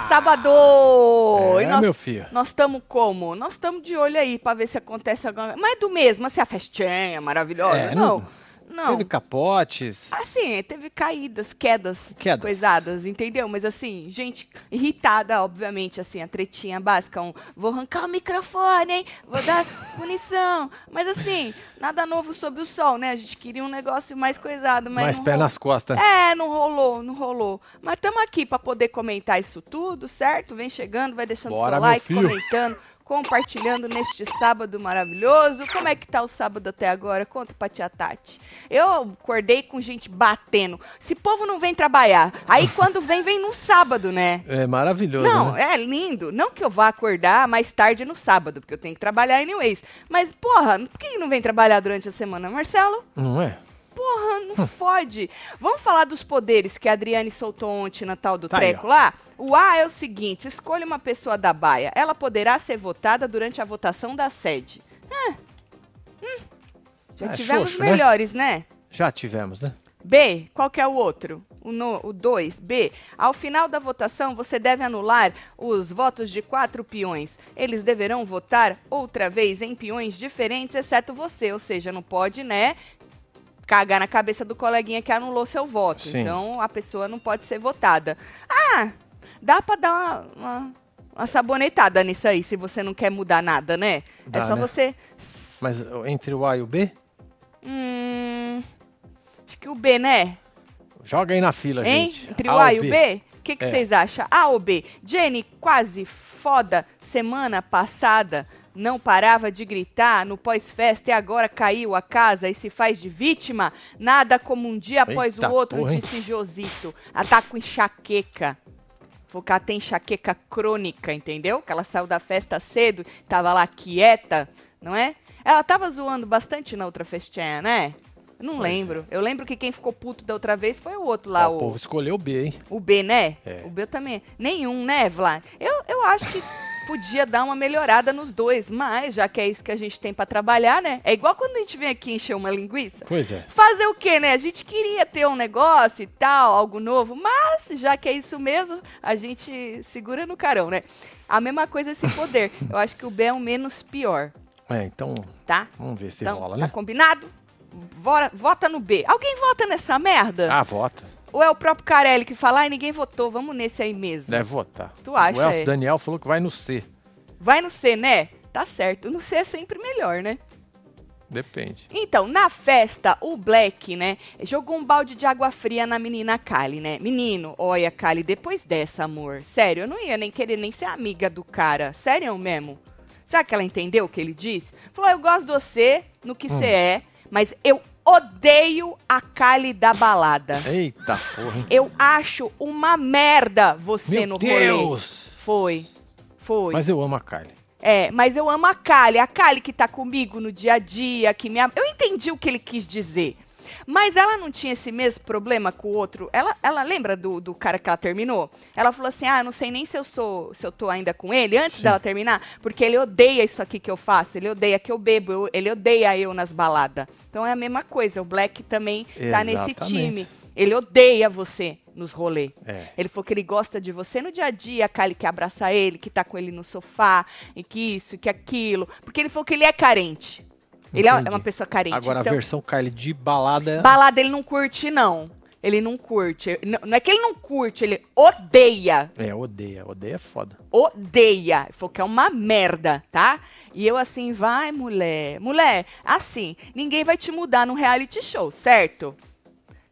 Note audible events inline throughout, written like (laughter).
Sábado! É, nós, meu filho. Nós estamos como? Nós estamos de olho aí pra ver se acontece alguma Mas é do mesmo, assim, a festinha maravilhosa. É, não, não- não. Teve capotes. Assim, teve caídas, quedas, Quedas. coisadas, entendeu? Mas assim, gente irritada, obviamente, assim, a tretinha básica, um, vou arrancar o microfone, hein? Vou dar (laughs) punição. Mas assim, nada novo sob o sol, né? A gente queria um negócio mais coisado, mas mais pé rolou. nas costas. É, não rolou, não rolou. Mas estamos aqui para poder comentar isso tudo, certo? Vem chegando, vai deixando Bora, seu like, comentando, compartilhando neste sábado maravilhoso. Como é que tá o sábado até agora? Conta pra tia Tati. Eu acordei com gente batendo. Esse povo não vem trabalhar. Aí (laughs) quando vem, vem no sábado, né? É maravilhoso, Não, né? é lindo. Não que eu vá acordar mais tarde no sábado, porque eu tenho que trabalhar anyways. Mas, porra, por que não vem trabalhar durante a semana, Marcelo? Não é? Porra, não fode. Vamos falar dos poderes que a Adriane soltou ontem na tal do Tá aí, treco lá? O A é o seguinte: escolha uma pessoa da baia. Ela poderá ser votada durante a votação da sede. Ah, hum, já É, tivemos xoxo, né? melhores, né? Já tivemos, né? B, qual que é o outro? O 2. B. Ao final da votação, você deve anular os votos de quatro peões. Eles deverão votar outra vez em peões diferentes, exceto você. Ou seja, não pode, né? Cagar na cabeça do coleguinha que anulou seu voto. Sim. Então, a pessoa não pode ser votada. Ah, dá pra dar uma, uma, uma sabonetada nisso aí, se você não quer mudar nada, né? é Dá, só né? você Mas entre o A e o B, Hum, acho que o B, né? joga aí na fila, Hein? gente. Entre o A e o B? O que É. vocês acham? A ou B? Jenny, quase foda, semana passada, não parava de gritar no pós-festa e agora caiu a casa e se faz de vítima? Nada como um dia após Eita o outro, porra, disse Josito. Ela tá com enxaqueca. Ela tem enxaqueca crônica, entendeu? Que ela saiu da festa cedo, tava lá quieta, não é? Ela tava zoando bastante na outra festinha, né? Não Pois é. lembro. Eu lembro que quem ficou puto da outra vez foi o outro lá, Ó, o, o povo escolheu o B, hein? o B, né? É. O B também. Nenhum, né, Vlad? Eu, eu acho que (laughs) podia dar uma melhorada nos dois, mas já que é isso que a gente tem pra trabalhar, né? É igual quando a gente vem aqui encher uma linguiça. Pois é. Fazer o quê, né? A gente queria ter um negócio e tal, algo novo, mas já que é isso mesmo, a gente segura no carão, né? A mesma coisa esse poder. (laughs) Eu acho que o B é o menos pior, É, então, tá? vamos ver se Então, rola, tá né? combinado? Vora- vota no B. Alguém vota nessa merda? Ah, vota. Ou é o próprio Carelli que fala, ai, ninguém votou, vamos nesse aí mesmo? Deve votar. Tu acha, O Elcio é? Daniel falou que vai no C. Vai no C, né? Tá certo. No C é sempre melhor, né? Depende. Então, na festa, o Black, né, jogou um balde de água fria na menina Kali, né? Menino, olha, Kali, depois dessa, amor, sério, eu não ia nem querer nem ser amiga do cara. Sério mesmo. Será que ela entendeu o que ele disse? Falou, eu gosto de você, no que você é, mas eu odeio a Kali da balada. Eita porra? Eu acho uma merda você Meu no rolê. Deus! Foi. Foi. Mas eu amo a Kylie. É, mas eu amo a Kali, a Kali que tá comigo no dia a dia, que me ama. Eu entendi o que ele quis dizer. Mas ela não tinha esse mesmo problema com o outro. Ela, ela lembra do, do cara que ela terminou? Ela falou assim: Ah, não sei nem se eu sou, se eu tô ainda com ele antes Sim. dela terminar, porque ele odeia isso aqui que eu faço, ele odeia que eu bebo, eu- ele odeia eu nas baladas. Então é a mesma coisa. O Black também tá nesse Exatamente. time. Ele odeia você nos rolês. É. Ele falou que ele gosta de você no dia a dia, a Kylie que abraça ele, que tá com ele no sofá, e que isso, que aquilo. Porque ele falou que ele é carente. Ele é Entendi. uma pessoa carente. Agora então, a versão Kylie de balada. balada ele não curte, não. Ele não curte. Não, é que ele não curte, ele odeia. É, odeia. Odeia é foda. Odeia. Falou que é uma merda, tá? E eu assim, vai, mulher. Mulher, assim, ninguém vai te mudar num reality show, certo?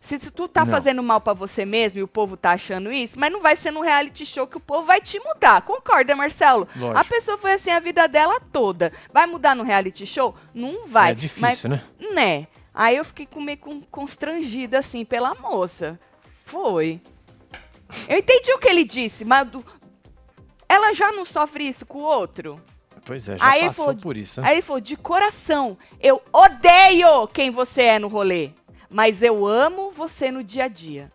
Se, se tu tá Não. fazendo mal pra você mesmo e o povo tá achando isso, mas não vai ser num reality show que o povo vai te mudar. Concorda, Marcelo? Lógico. A pessoa foi assim a vida dela toda. Vai mudar no reality show? Não vai. É difícil, mas, né? Né? Aí eu fiquei meio constrangida, assim, pela moça. Foi. Eu entendi o que ele disse, mas do- ela já não sofre isso com o outro? Pois é, já Aí passou falou- por isso, né? Aí ele falou, de coração, eu odeio quem você é no rolê, mas eu amo você no dia a dia.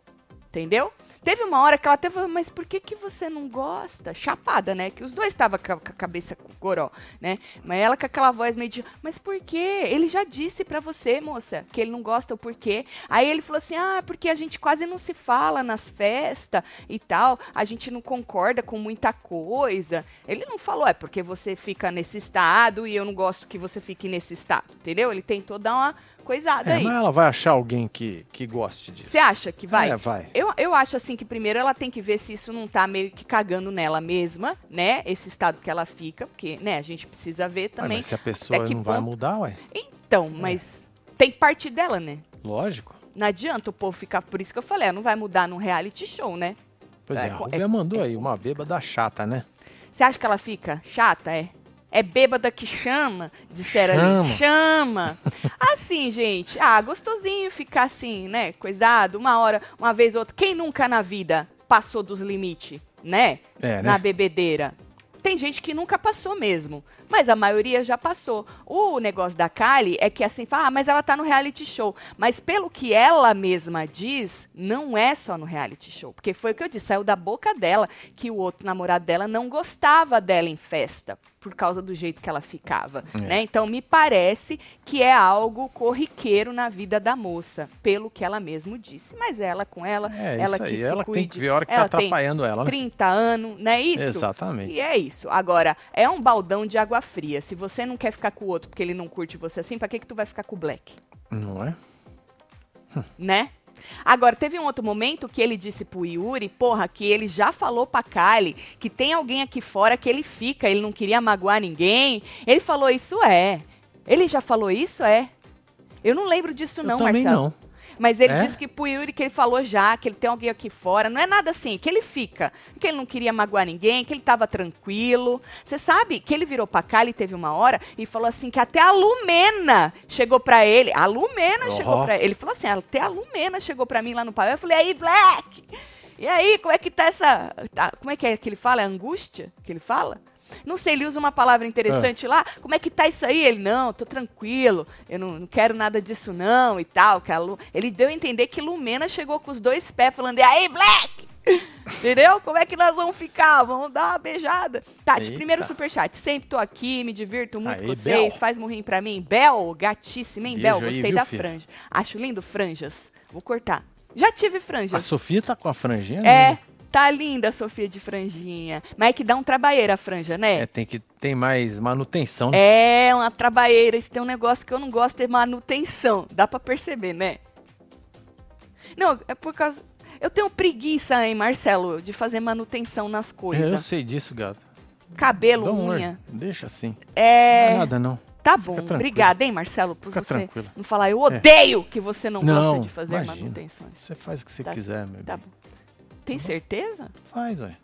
Entendeu? Teve uma hora que ela teve, mas por que que você não gosta? Chapada, né? Que os dois estavam com, a- cabeça com goró, né? Mas ela com aquela voz meio de, mas por quê? Ele já disse pra você, moça, que ele não gosta o porquê. Aí ele falou assim, ah, porque a gente quase não se fala nas festas e tal, a gente não concorda com muita coisa. Ele não falou, é porque você fica nesse estado e eu não gosto que você fique nesse estado, entendeu? Ele tentou dar uma coisada É, aí. mas ela vai achar alguém que, que goste disso. Você acha que vai? É, vai. Eu, eu acho assim que primeiro ela tem que ver se isso não tá meio que cagando nela mesma, né? Esse estado que ela fica, porque, né, a gente precisa ver Ué, também. mas se a pessoa não vai ponto- mudar, ué. Então, mas tem que partir dela, né? Lógico. Não adianta o povo ficar. Por isso que eu falei, ela não vai mudar num reality show, né? Pois É, é, a Rubia mandou aí, uma bêbada chata, né? Você acha que ela fica chata? É. É bêbada que chama, disseram Chama. ali. Chama. Assim, gente. Ah, gostosinho ficar assim, né? Coisado, uma hora, uma vez ou outra. Quem nunca na vida passou dos limites, né? É, na né? bebedeira. Tem gente que nunca passou mesmo, mas a maioria já passou. O negócio da Kylie é que assim, fala, ah, mas ela tá no reality show. Mas pelo que ela mesma diz, não é só no reality show. Porque foi o que eu disse, saiu da boca dela que o outro namorado dela não gostava dela em festa, por causa do jeito que ela ficava. É. Né? Então me parece que é algo corriqueiro na vida da moça, pelo que ela mesmo disse. Mas ela com ela, É, ela isso que aí. se Ela cuide. tem que ver a hora que ela tá atrapalhando ela, né? 30 anos, não é isso? Exatamente. E é isso. Agora, é um baldão de água fria. Se você não quer ficar com o outro porque ele não curte você assim, pra que que tu vai ficar com o Black? Não é? Né? Agora, teve um outro momento que ele disse pro Yuri, porra, que ele já falou pra Kylie que tem alguém aqui fora que ele fica, ele não queria magoar ninguém. Ele falou isso, é. Ele já falou isso, é. Eu não lembro disso não, Eu também Marcelo. não. Mas ele É? disse que pro Yuri que ele falou já, que ele tem alguém aqui fora. Não é nada assim, que ele fica. Que ele não queria magoar ninguém, que ele tava tranquilo. Você sabe que ele virou pra cá, ele teve uma hora e falou assim que até a Lumena chegou pra ele. A Lumena chegou pra ele. Ele falou assim, até a Lumena chegou pra mim lá no pavel. Eu falei, aí, Black! E aí, como é que tá essa... tá- como é que é que ele fala? É angústia que ele fala? Não sei, ele usa uma palavra interessante lá. Como é que tá isso aí? Ele, não, tô tranquilo, eu não, não quero nada disso não e tal. Que a Lu- Ele deu a entender que Lumena chegou com os dois pés falando, e aí, Black? (laughs) Entendeu? Como é que nós vamos ficar? Vamos dar uma beijada. Tati, Eita. primeiro superchat. Sempre tô aqui, me divirto muito Aí, com vocês. Bel. Faz morrinho pra mim. Bel, gatíssima, hein, Beijo Bel? aí, Gostei viu, da filha? franja. Acho lindo franjas. Vou cortar. Já tive A franjas. Sofia tá com a franjinha? É, né? Tá linda a Sofia de franjinha. Mas é que dá um trabalheiro a franja, né? É, tem que tem mais manutenção. né? É, uma trabalheira. Isso tem um negócio que eu não gosto, é manutenção. Dá pra perceber, né? Não, é por causa... Eu tenho preguiça, hein, Marcelo, de fazer manutenção nas É, eu coisas. sei disso, gato. Cabelo, unha. Deixa assim. É... Não é nada, não. Tá bom, obrigada, hein, Marcelo, por Fica você tranquilo. não falar. Eu odeio que você não, Não, gosta de fazer imagina. manutenções. Você faz o que você Tá- quiser, meu Tá bem. bom. Tem certeza? Faz, ué.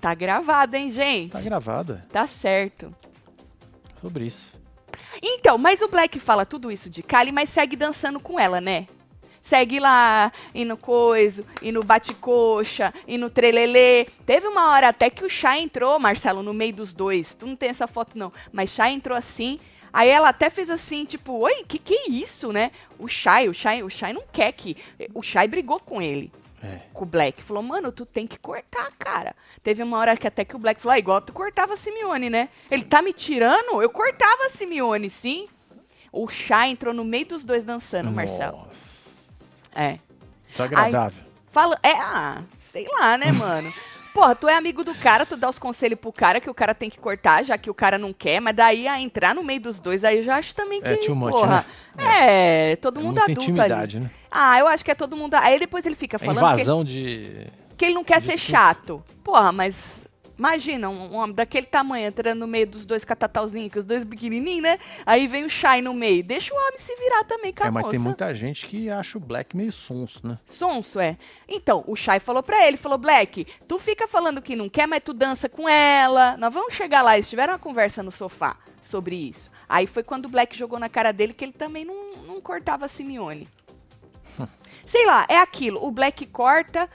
Tá gravado, hein, gente? Tá gravado. Tá certo. Sobre isso. Então, mas o Black fala tudo isso de Kylie, mas segue dançando com ela, né? Segue lá, e no coiso, e no bate-coxa, e no trelelê. Teve uma hora até que o Chá entrou, Marcelo, no meio dos dois. Tu não tem essa foto, não. Mas Chá entrou assim. Aí ela até fez assim, tipo, oi, que que é isso, né? O Shai, o Shai, o Shai não quer que... O Shai brigou com ele É. com o Black. Falou, mano, tu tem que cortar, cara. Teve uma hora que até que o Black falou, ah, igual tu cortava a Simeone, né? Ele tá me tirando? Eu cortava a Simeone, sim. O Chá entrou no meio dos dois dançando, Marcelo. Nossa. É. Desagradável. Fala, é, ah, sei lá, né, mano? Porra, tu é amigo do cara, tu dá os conselhos pro cara que o cara tem que cortar, já que o cara não quer, mas daí a entrar no meio dos dois, aí eu já acho também que, É too much, porra, é, todo É mundo muita adulto intimidade, ali. né? Ah, eu acho que é todo mundo, aí depois ele fica É falando que invasão de. que ele não quer ser chato. Porra, mas imagina um, homem daquele tamanho entrando no meio dos dois catatauzinhos, que os dois pequenininhos, né? Aí vem o Shai no meio. Deixa o homem se virar também com a É, mas moça. tem muita gente que acha o Black meio sonso, né? Sonso, é. Então, o Shai falou pra ele, falou, Black, tu fica falando que não quer, mas tu dança com ela. Nós vamos chegar lá. Eles tiveram uma conversa no sofá sobre isso. Aí foi quando o Black jogou na cara dele que ele também não, não cortava a Simeone. (laughs) Sei lá, é aquilo. O Black corta,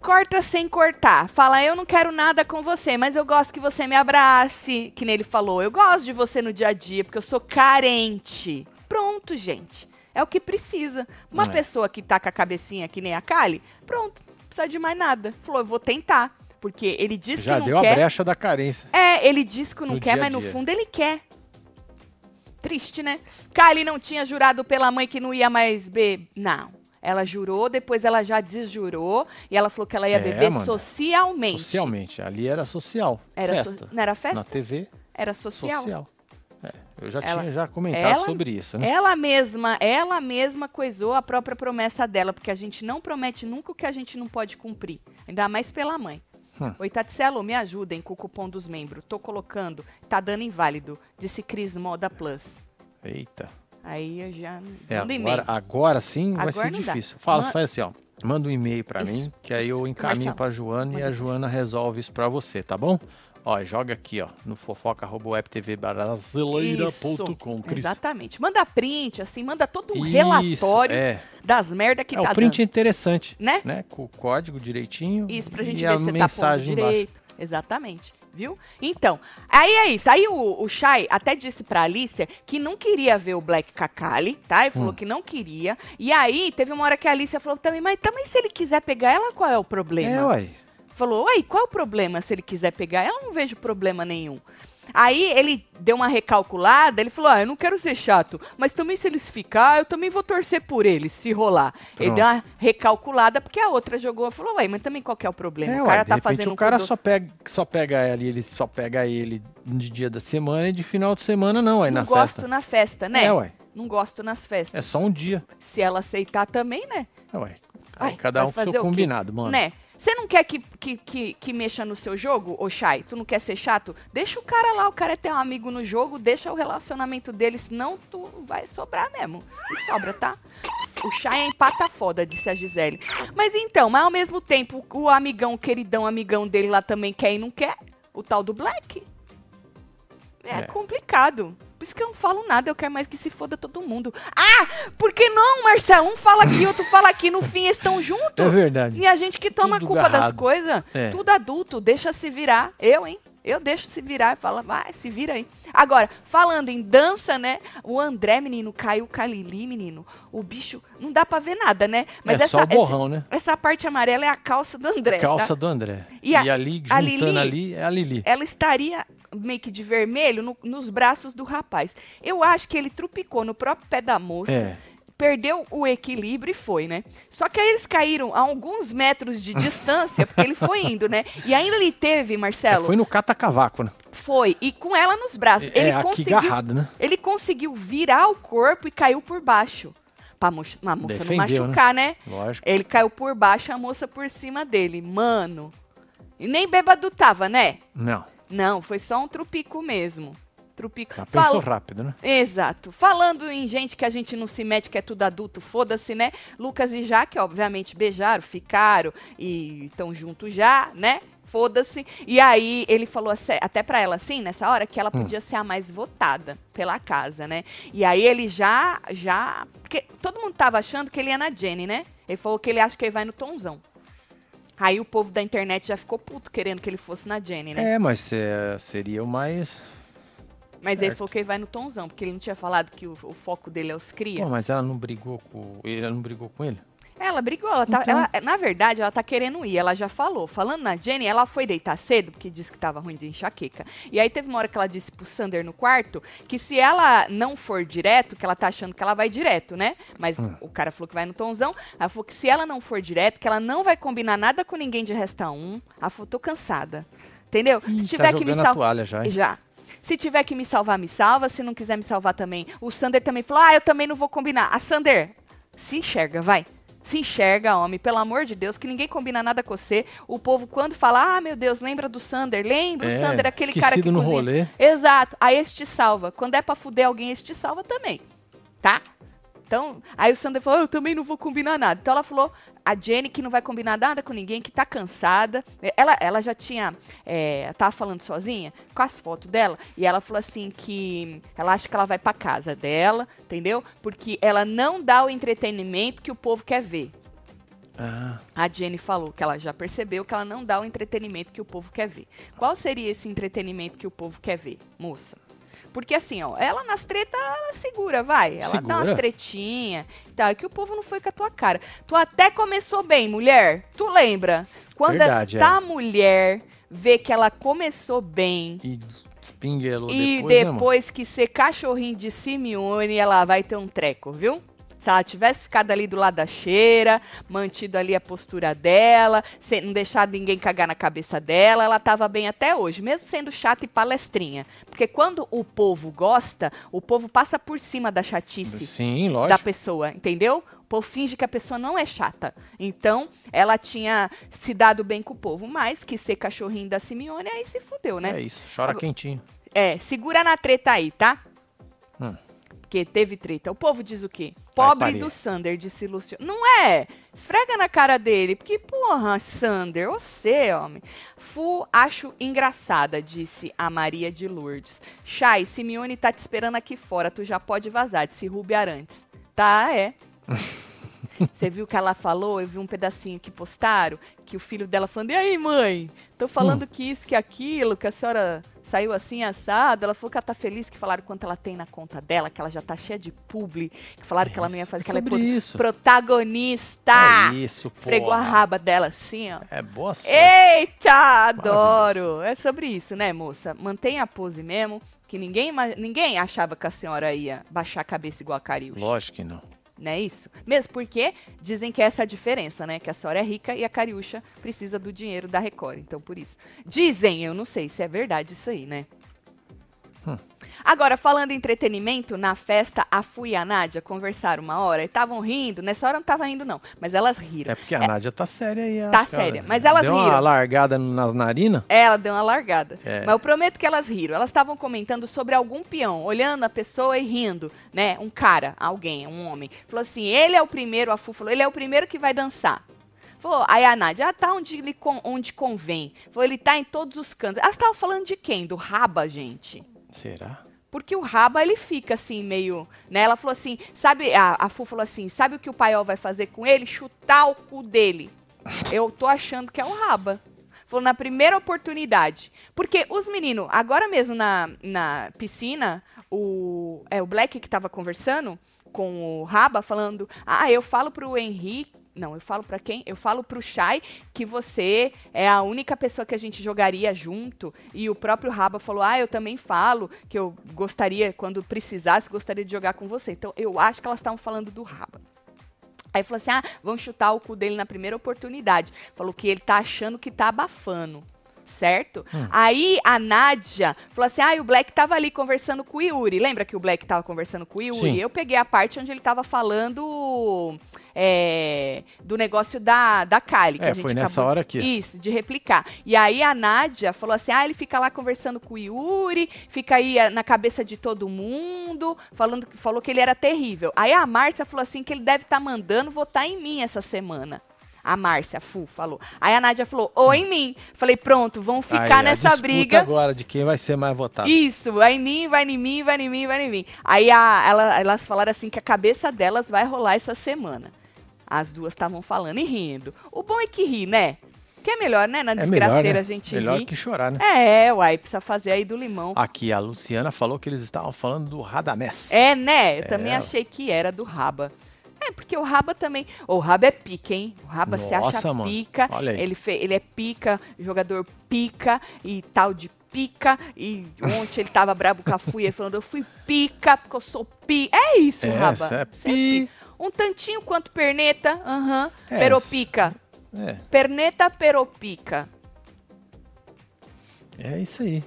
corta sem cortar. Fala, eu não quero nada com você, mas eu gosto que você me abrace. Que nem ele falou, eu gosto de você no dia a dia, porque eu sou carente. Pronto, gente. É o que precisa. Uma É. pessoa que tá com a cabecinha que nem a Kali, pronto. Não precisar de mais nada. Falou, eu vou tentar. Porque ele Já que não deu quer. a brecha da carência. É, ele disse que não No quer, mas no fundo ele quer. Triste, né? Kylie não tinha jurado pela mãe que não ia mais beber. Não. Ela jurou, depois ela já desjurou e ela falou que ela ia É, beber Amanda. socialmente. Socialmente. Ali era social. Era so- festa. Não era Na festa? TV, Era social. social. É, eu já Ela- tinha já comentado ela- sobre isso, né? Ela mesma, ela mesma coisou a própria promessa dela, porque a gente não promete nunca o que a gente não pode cumprir. Ainda mais pela mãe. Hum. Oi, Tatselo, me ajudem com o cupom dos membros. Tô colocando, tá dando inválido. Disse Cris Moda Plus. Eita. Aí eu já. É, e-mail. agora, agora sim vai Agora ser não dá. difícil. Fala, Ma- faz assim, ó. Manda um e-mail pra Isso, mim, que aí eu encaminho pra Joana e manda. a Joana resolve isso pra você, tá bom? Ó, joga aqui, ó, no fofoca.webtvbrasileira.com. Exatamente. Manda print, assim, manda todo um Isso, relatório É, das merda que é tá o print é dando. interessante, Né? né? Com o código direitinho Isso, pra gente e ver a se tá pondo mensagem embaixo. direito. Exatamente. Viu? Então, aí é isso. Aí o, o Shai até disse pra Alicia que não queria ver o Black Kakali, tá? Ele Hum. falou que não queria. E aí, teve uma hora que a Alicia falou também, mas também se ele quiser pegar ela, qual é o problema? É, uai. Falou, uai, qual é o problema se ele quiser pegar? ela? não vejo problema nenhum. Aí ele deu uma recalculada, ele falou, ah, eu não quero ser chato, mas também se eles ficar, eu também vou torcer por eles, se rolar. Ele Pronto. deu uma recalculada, porque a outra jogou, falou, uai, mas também qual que é o problema? É, o cara de tá repente fazendo o cara um só pega, só pega ela e ele só pega ele de dia da semana e de final de semana não, aí Não na gosto festa. na festa, né? É, uai. Não gosto nas festas. É só um dia. Se ela aceitar também, né? É, uai. Ai, Cada um com seu combinado, mano. Né? Você não quer que, que, que, que mexa no seu jogo, ô Chay? Tu não quer ser chato? Deixa o cara lá, o cara é teu amigo no jogo, deixa o relacionamento dele, senão tu vai sobrar mesmo. E sobra, tá? O Chay é empata foda, disse a Gisele. Mas então, mas ao mesmo tempo, o amigão, o queridão amigão dele lá também quer e não quer? O tal do Black? É, É. complicado. Por isso que eu não falo nada, eu quero mais que se foda todo mundo. Ah, por que não, Marcelo? Um fala aqui, outro fala aqui, no fim eles estão juntos. É verdade. E a gente que toma a Tudo culpa das agarrado. coisas, É. tudo adulto, deixa se virar. Eu, hein? Eu deixo se virar e fala, vai, se vira aí. Agora, falando em dança, né? O André, menino, caiu o Kalili, menino. O bicho, não dá pra ver nada, né? é só o borrão, né? essa, essa parte amarela é a calça do André. Calça tá? do André. E E, a- ali, a juntando Lili- ali, é a Lili. Ela estaria meio que de vermelho no- nos braços do rapaz. Eu acho que ele trupicou no próprio pé da moça. É. Perdeu o equilíbrio e foi, né? Só que aí eles caíram a alguns metros de (laughs) distância, porque ele foi indo, né? E ainda ele teve, Marcelo, É, Foi no cata-cavaco, né? foi, e com ela nos braços. É, ele aqui conseguiu, agarrado, né? ele conseguiu virar o corpo e caiu por baixo. Pra mo a moça Defendeu, não machucar, né? Lógico. Ele caiu por baixo, a moça por cima dele. Mano. E nem bêbado tava, né? Não. Não, foi só um trupico mesmo. Trupico. Já pensou Fala- rápido, né? Exato. Falando em gente que a gente não se mete, que é tudo adulto, foda-se, né? Lucas e Jaque, obviamente, beijaram, ficaram e estão juntos já, né? Foda-se. E aí ele falou até pra ela assim, nessa hora, que ela Hum. podia ser a mais votada pela casa, né? E aí ele já, já. Porque todo mundo tava achando que ele ia na Jenny, né? Ele falou que ele acha que ele vai no Tonzão. Aí o povo da internet já ficou puto querendo que ele fosse na Jenny, né? É, mas é, seria o mais. Mas ele certo. falou que ele vai no Tonzão, porque ele não tinha falado que o, o foco dele é os cria. Pô, mas ela não brigou com. Ele não brigou com ele? Ela brigou, ela tá, Então. ela- na verdade, ela tá querendo ir, ela já falou. Falando na Jenny, ela foi deitar cedo, porque disse que tava ruim de enxaqueca. E aí teve uma hora que ela disse pro Sander no quarto que se ela não for direto, que ela tá achando que ela vai direto, né? Mas Hum. o cara falou que vai no tonzão. Ela falou que se ela não for direto, que ela não vai combinar nada com ninguém de resta um. Ela falou, tô cansada. Entendeu? Ih, se tiver tá que me salvar. toalha já, hein? Já. Se tiver que me salvar, me salva. Se não quiser me salvar também. O Sander também falou: Ah, eu também não vou combinar. A Sander, se enxerga, vai. Se enxerga, homem, pelo amor de Deus, que ninguém combina nada com você. O povo, quando fala, ah, meu Deus, lembra do Sander? Lembra o É, Sander, aquele cara que no cozinha. rolê. Exato. Aí esse te salva. Quando é pra fuder alguém, esse te salva também. Tá? Então, aí o Sander falou, eu também não vou combinar nada. Então ela falou, a Jenny que não vai combinar nada com ninguém, que tá cansada. Ela, ela já tinha, é, tava falando sozinha, com as fotos dela, e ela falou assim que ela acha que ela vai pra casa dela, entendeu? Porque ela não dá o entretenimento que o povo quer ver. Ah, A Jenny falou que ela já percebeu que ela não dá o entretenimento que o povo quer ver. Qual seria esse entretenimento que o povo quer ver, moça? Porque assim, ó, ela nas tretas, ela segura, vai. Ela dá umas Segura. tretinhas e tal. É que o povo não foi com a tua cara. Tu até começou bem, mulher. Tu lembra? Quando Verdade, é. esta mulher vê que ela começou bem E espinguelou e depois, né, mano? depois que ser cachorrinho de Simeone, ela vai ter um treco, viu? Se ela tivesse ficado ali do lado da cheira, mantido ali a postura dela, sem, não deixado ninguém cagar na cabeça dela, ela tava bem até hoje, mesmo sendo chata e palestrinha. Porque quando o povo gosta, o povo passa por cima da chatice Sim, da pessoa, entendeu? O povo finge que a pessoa não é chata. Então, ela tinha se dado bem com o povo, mas que ser cachorrinho da Simeone, aí se fudeu, né? É isso, chora Agora- quentinho. É, segura na treta aí, tá? Hum. Porque teve treta. O povo diz o quê? Pobre paria. do Sander, disse Luciano. Não é! Esfrega na cara dele. Porque, porra, Sander, você, homem. Fu, acho engraçada, disse a Maria de Lourdes. Chay, Simeone tá te esperando aqui fora. Tu já pode vazar, disse Rubi Arantes. Tá, é. (laughs) Você viu o que ela falou? Eu vi um pedacinho que postaram, que o filho dela falando, e aí, mãe? Tô falando que isso, que aquilo, que a senhora saiu assim, assado. Ela falou que ela tá feliz, que falaram quanto ela tem na conta dela, que ela já tá cheia de publi, que falaram que ela não ia fazer, É que ela é isso. protagonista. É isso, pô. Esfregou a raba dela assim, ó. É boa sorte. Eita, adoro! É sobre isso, né, moça? Mantenha a pose mesmo, que ninguém, ninguém achava que a senhora ia baixar a cabeça igual a Cariúcha. Lógico que não. Não é isso? Mesmo porque dizem que essa é a diferença, né? Que a senhora é rica e a Cariúcha precisa do dinheiro da Record. Então, por isso. Dizem, eu não sei se é verdade isso aí, né? Hum. Agora, falando em entretenimento, na festa, a Fu e a Nádia conversaram uma hora e estavam rindo. Nessa hora não tava rindo, não. Mas elas riram. É porque a Nádia tá séria aí. Tá ela séria, mas elas deu uma riram. largada nas narinas. Ela deu uma largada. É. Mas eu prometo que elas riram. Elas estavam comentando sobre algum peão, olhando a pessoa e rindo, né? Um cara, alguém, um homem. Falou assim: ele é o primeiro, a Fu falou, ele é o primeiro que vai dançar. Falou, aí a Nádia, ah, tá onde, ele onde convém. Falou, ele tá em todos os cantos. Elas estavam falando de quem? Do Raba, gente. Será? Porque o Raba, ele fica assim, meio. Né? Ela falou assim: sabe, a, a Fu falou assim: sabe o que o paiol vai fazer com ele? Chutar o cu dele. Eu tô achando que é o Raba. Falou na primeira oportunidade. Porque os meninos, agora mesmo na, na piscina, o, é, o Black que tava conversando com o Raba, falando: ah, eu falo pro Henrique. Não, eu falo pra quem? Eu falo pro Shai que você é a única pessoa que a gente jogaria junto. E o próprio Raba falou: Ah, eu também falo que eu gostaria, quando precisasse, gostaria de jogar com você. Então, eu acho que elas estavam falando do Raba. Aí falou assim: ah, vão chutar o cu dele na primeira oportunidade. Falou que ele tá achando que tá abafando. Certo? Aí a Nádia falou assim: ah, o Black tava ali conversando com o Yuri. Lembra que o Black tava conversando com o Yuri? Sim. Eu peguei a parte onde ele tava falando é, do negócio da, da Kali. que É, foi nessa hora aqui. Isso, de replicar. E aí a Nádia falou assim: ah, ele fica lá conversando com o Yuri, fica aí ah, na cabeça de todo mundo, falando, falou que ele era terrível. Aí a Márcia falou assim que ele deve estar mandando votar em mim essa semana. A Márcia, a Fu, falou. Aí a Nádia falou, ou em mim. Falei, pronto, vão ficar Aí, a nessa disputa briga. agora de quem vai ser mais votado. Isso, vai em mim, vai em mim, vai em mim, vai em mim. Aí a- ela- elas falaram assim que a cabeça delas vai rolar essa semana. As duas estavam falando e rindo. O bom é que ri, né? Que é melhor, né? Na É melhor, desgraceira né? a gente Melhor ri. que chorar, né? É, uai, precisa fazer aí do limão. Aqui, a Luciana falou que eles estavam falando do Radamés. É, né? Eu também É. achei que era do Raba. É, porque o Raba também. o Raba é pica, hein? O Raba se acha Nossa, mano. pica. Ele, fe- ele é pica, jogador pica e tal de pica. E ontem ele tava brabo com a Fuia falando: Eu fui pica porque eu sou pi. É isso, É, Raba. é Cê pi. Um tantinho quanto perneta. Aham. É, peropica. É, Perneta peropica. é isso aí.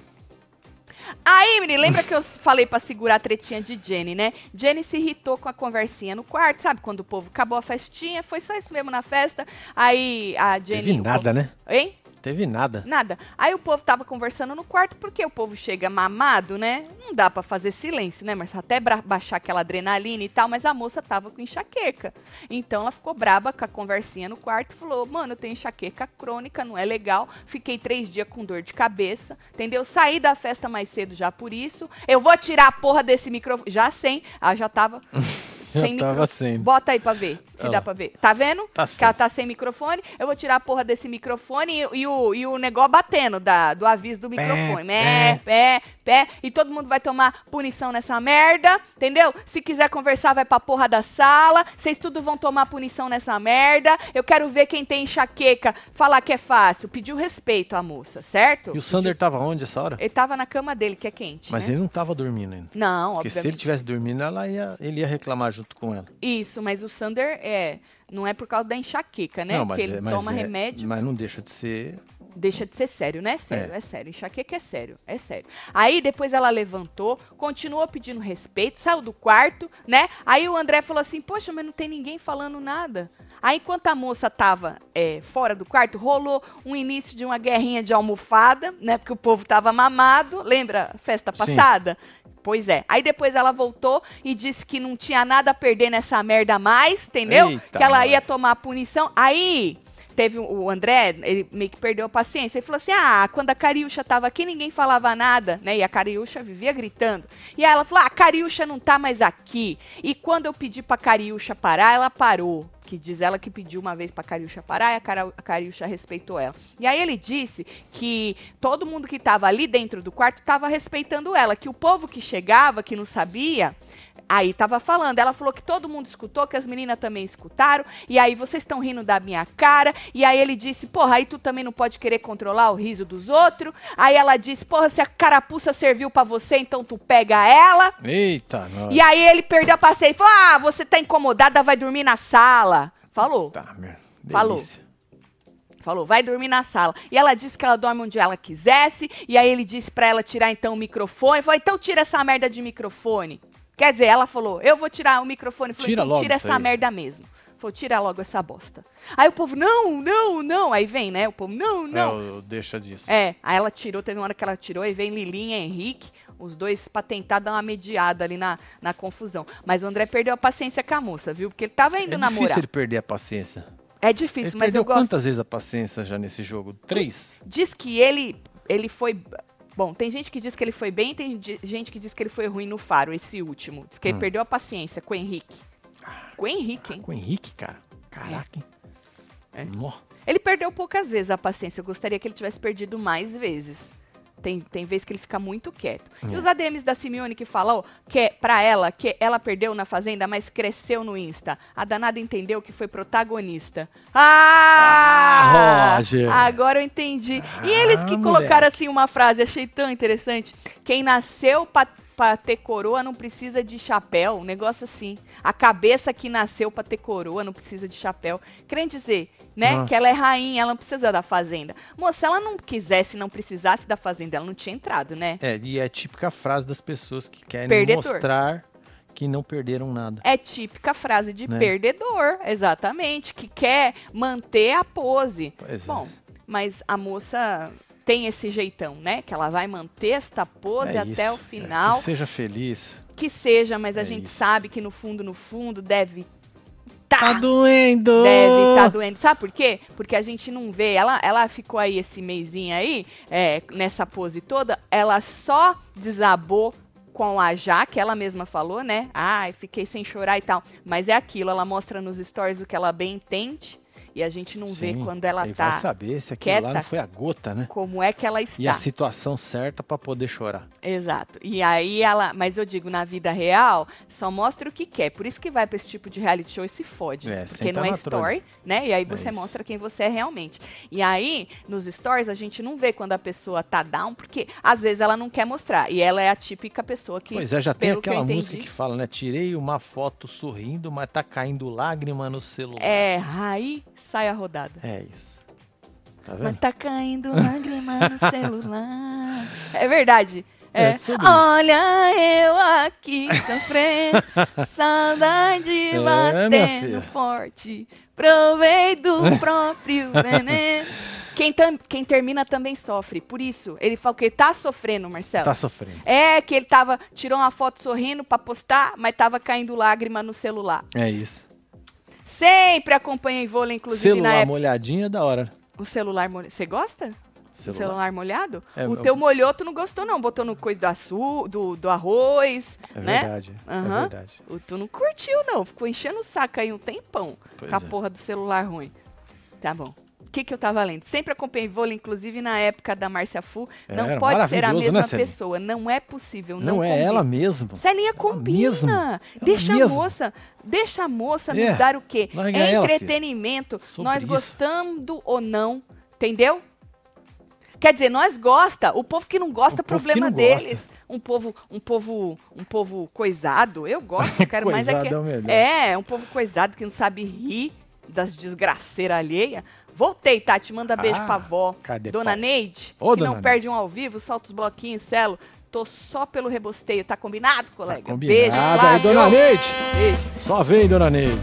Aí, menino, lembra que eu falei pra segurar a tretinha de Jenny, né? Jenny se irritou com a conversinha no quarto, sabe? Quando o povo acabou a festinha, foi só isso mesmo na festa. Aí a Jenny. Teve nada, né? Hein? Teve nada. Nada. Aí o povo tava conversando no quarto, porque o povo chega mamado, né? Não dá pra fazer silêncio, né? Mas até baixar aquela adrenalina e tal, mas a moça tava com enxaqueca. Então ela ficou braba com a conversinha no quarto e falou: Mano, eu tenho enxaqueca crônica, não é legal. Fiquei três dias com dor de cabeça, entendeu? Saí da festa mais cedo já por isso. Eu vou tirar a porra desse microfone. Já sem. Ela já tava. Sem tava micro- sem. Bota aí pra ver, se Ah dá pra ver. Tá vendo? Tá que ela tá sem microfone. Eu vou tirar a porra desse microfone e, e o, e o negócio batendo da, do aviso do microfone. Mé, pé, pé, e todo mundo vai tomar punição nessa merda, entendeu? Se quiser conversar, vai pra porra da sala, vocês tudo vão tomar punição nessa merda. Eu quero ver quem tem enxaqueca falar que é fácil. Pediu respeito à moça, certo? E o Sander tava onde essa hora? Ele tava na cama dele, que é quente. Mas né? ele não tava dormindo ainda. Não, Porque se ele obviamente. tivesse dormindo, ela ia, ele ia reclamar junto com ela. Isso, mas o Sander é. Não é por causa da enxaqueca, né? Não, mas Porque ele é- mas toma é- remédio. Mas não deixa de ser. Deixa de ser sério, né? Sério, é, É. sério. Enxaqueca é sério, é sério. Aí depois ela levantou, continuou pedindo respeito, saiu do quarto, né? Aí o André falou assim: Poxa, mas não tem ninguém falando nada. Aí enquanto a moça tava é, fora do quarto, rolou um início de uma guerrinha de almofada, né? Porque o povo tava mamado. Lembra festa Sim. passada? Pois é. Aí depois ela voltou e disse que não tinha nada a perder nessa merda mais, entendeu? Eita, que ela ia tomar punição. Aí teve o- André, ele meio que perdeu a paciência. Ele falou assim: ah, quando a Cariúcha tava aqui, ninguém falava nada, né? E a Cariúcha vivia gritando. E aí ela falou: ah, a Cariúcha não tá mais aqui. E quando eu pedi pra Cariúcha parar, ela parou. Que diz ela que pediu uma vez pra Cariúcha parar e a, Cara, a Cariúcha respeitou ela. E aí ele disse que todo mundo que tava ali dentro do quarto tava respeitando ela, que o povo que chegava, que não sabia, Aí tava falando, ela falou que todo mundo escutou, que as meninas também escutaram, e aí vocês estão rindo da minha cara, e aí ele disse, porra, aí tu também não pode querer controlar o riso dos outros. Aí ela disse, porra, se a carapuça serviu pra você, então tu pega ela. Eita. E aí ele perdeu a paciência e falou, ah, você tá incomodada, vai dormir na sala. Falou. Tá, meu. Falou. Falou, vai dormir na sala. E ela disse que ela dorme onde ela quisesse. E aí ele disse pra ela tirar então o microfone. Falou, então tira essa merda de microfone. Quer dizer, ela falou, eu vou tirar o microfone. Falou, Tira então tira essa aí. merda mesmo. Falou, tira logo essa bosta. Aí o povo, não, não, não. Aí vem, né? O povo, não, não. Não, deixa disso. É, aí ela tirou, teve uma hora que ela tirou, e vem Lilinha e Henrique, os dois pra tentar dar uma mediada ali na, na confusão. Mas o André perdeu a paciência com a moça, viu? Porque ele tava indo É namorar. difícil ele perder a paciência. É difícil, ele mas eu gosto. quantas vezes a paciência já nesse jogo? Três? Diz que ele, ele foi. Bom, tem gente que diz que ele foi bem, tem gente que diz que ele foi ruim no faro, esse último. Diz que ele Hum. perdeu a paciência com o Henrique. Com o Henrique, hein? Com o Henrique, cara. Caraca, hein? É. Ele perdeu poucas vezes a paciência. Eu gostaria que ele tivesse perdido mais vezes. Tem, tem vezes que ele fica muito quieto. E É. os ADMs da Simeone que falam que é pra ela, que ela perdeu na Fazenda, mas cresceu no Insta. A danada entendeu que foi protagonista. Ah! Ah, Roger. Agora eu entendi. e eles que Ah, colocaram assim uma frase, achei tão interessante. Quem nasceu pra, pra ter coroa não precisa de chapéu. Um negócio assim. A cabeça que nasceu pra ter coroa não precisa de chapéu. Querendo dizer, né? Nossa. Que ela é rainha, ela não precisa da fazenda. Moça, se ela não quisesse, não precisasse da fazenda, ela não tinha entrado, né? É, e é a típica frase das pessoas que querem Perdedor. mostrar que não perderam nada. É típica frase de Né? perdedor, exatamente, que quer manter a pose. Pois é. Bom, mas a moça tem esse jeitão, né? Que ela vai manter esta pose É até isso. o final. É, que seja feliz. que seja, mas a É gente isso. sabe que no fundo, no fundo, deve tá, Tá doendo! deve estar doendo. Sabe por quê? Porque a gente não vê. Ela, ela ficou aí esse mêsinho aí, é, nessa pose toda, ela só desabou com a Jaque, ela mesma falou, né? Ai, fiquei sem chorar e tal. Mas é aquilo, ela mostra nos stories o que ela bem entende. E a gente não vê Sim, quando ela tá. vai saber se aquilo lá quieta. não foi a gota, né? Como é que ela está. E a situação certa pra poder chorar. Exato. E aí ela, mas eu digo, na vida real, só mostra o que quer. Por isso que vai pra esse tipo de reality show e se fode. É, porque não é story, né? E aí você isso. mostra quem você é realmente. E aí, nos stories, a gente não vê quando a pessoa tá down, porque às vezes ela não quer mostrar. E ela é a típica pessoa que. Pois é, já tem que aquela entendi- música que fala, né? Tirei uma foto sorrindo, mas tá caindo lágrima no celular. É, aí sai a rodada. É isso. Tá Mas vendo? tá caindo lágrima no celular. (laughs) É verdade. É, É. Olha eu aqui sofrendo, (laughs) saudade É, batendo forte, provei do (laughs) próprio veneno. Quem, tam- quem termina também sofre, por isso, ele fala que ele tá sofrendo, Marcelo. Tá sofrendo. É que ele tava, tirou uma foto sorrindo pra postar, mas tava caindo lágrima no celular. É isso. Sempre acompanhei vôlei, inclusive na Celular época. molhadinho é da hora. O celular molhado. Você gosta? Celular. Celular molhado? É, o eu- teu molhou, tu não gostou, não. Botou no coisa do, açu, do, do arroz, É né? verdade. É Aham. verdade. O, tu não curtiu, não. Ficou enchendo o saco aí um tempão Pois com a é. porra do celular ruim. Tá bom. O que, que eu tava lendo? Sempre acompanhei vôlei, inclusive na época da Márcia Fu. Não Era pode ser a mesma né, pessoa. Não é possível. Não, Não, é combina. ela mesmo. Celinha Ela combina. mesma. Ela Deixa a mesma. moça, deixa a moça É. nos dar o quê? Larga É ela, entretenimento. Sobre nós isso. gostando ou não, entendeu? Quer dizer, nós gosta, o povo que não gosta, O problema não gosta. deles. Um povo, um povo, um povo coisado. Eu gosto, eu quero (laughs) mais é que é é, um povo coisado que não sabe rir das desgraceiras alheias. Voltei, Tati, manda beijo Ah, pra avó. cadê Dona pau? Neide, Ô, que dona não Neide. perde um ao vivo, solta os bloquinhos, Celo. Tô só pelo rebosteio, tá combinado, colega? Tá Beijo, combinado aí, Flávio. dona Neide. Beijo. Só vem, dona Neide.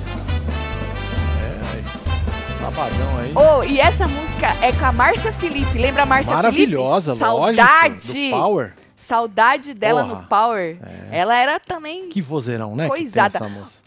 É, aí. Sabadão aí. Oh, e essa música é com a Márcia Felipe. Lembra a Márcia Maravilhosa, Felipe? lógico. Saudade. Do Power. Saudade dela Porra. no Power. Ela era também. Que vozeirão, né? Coisada.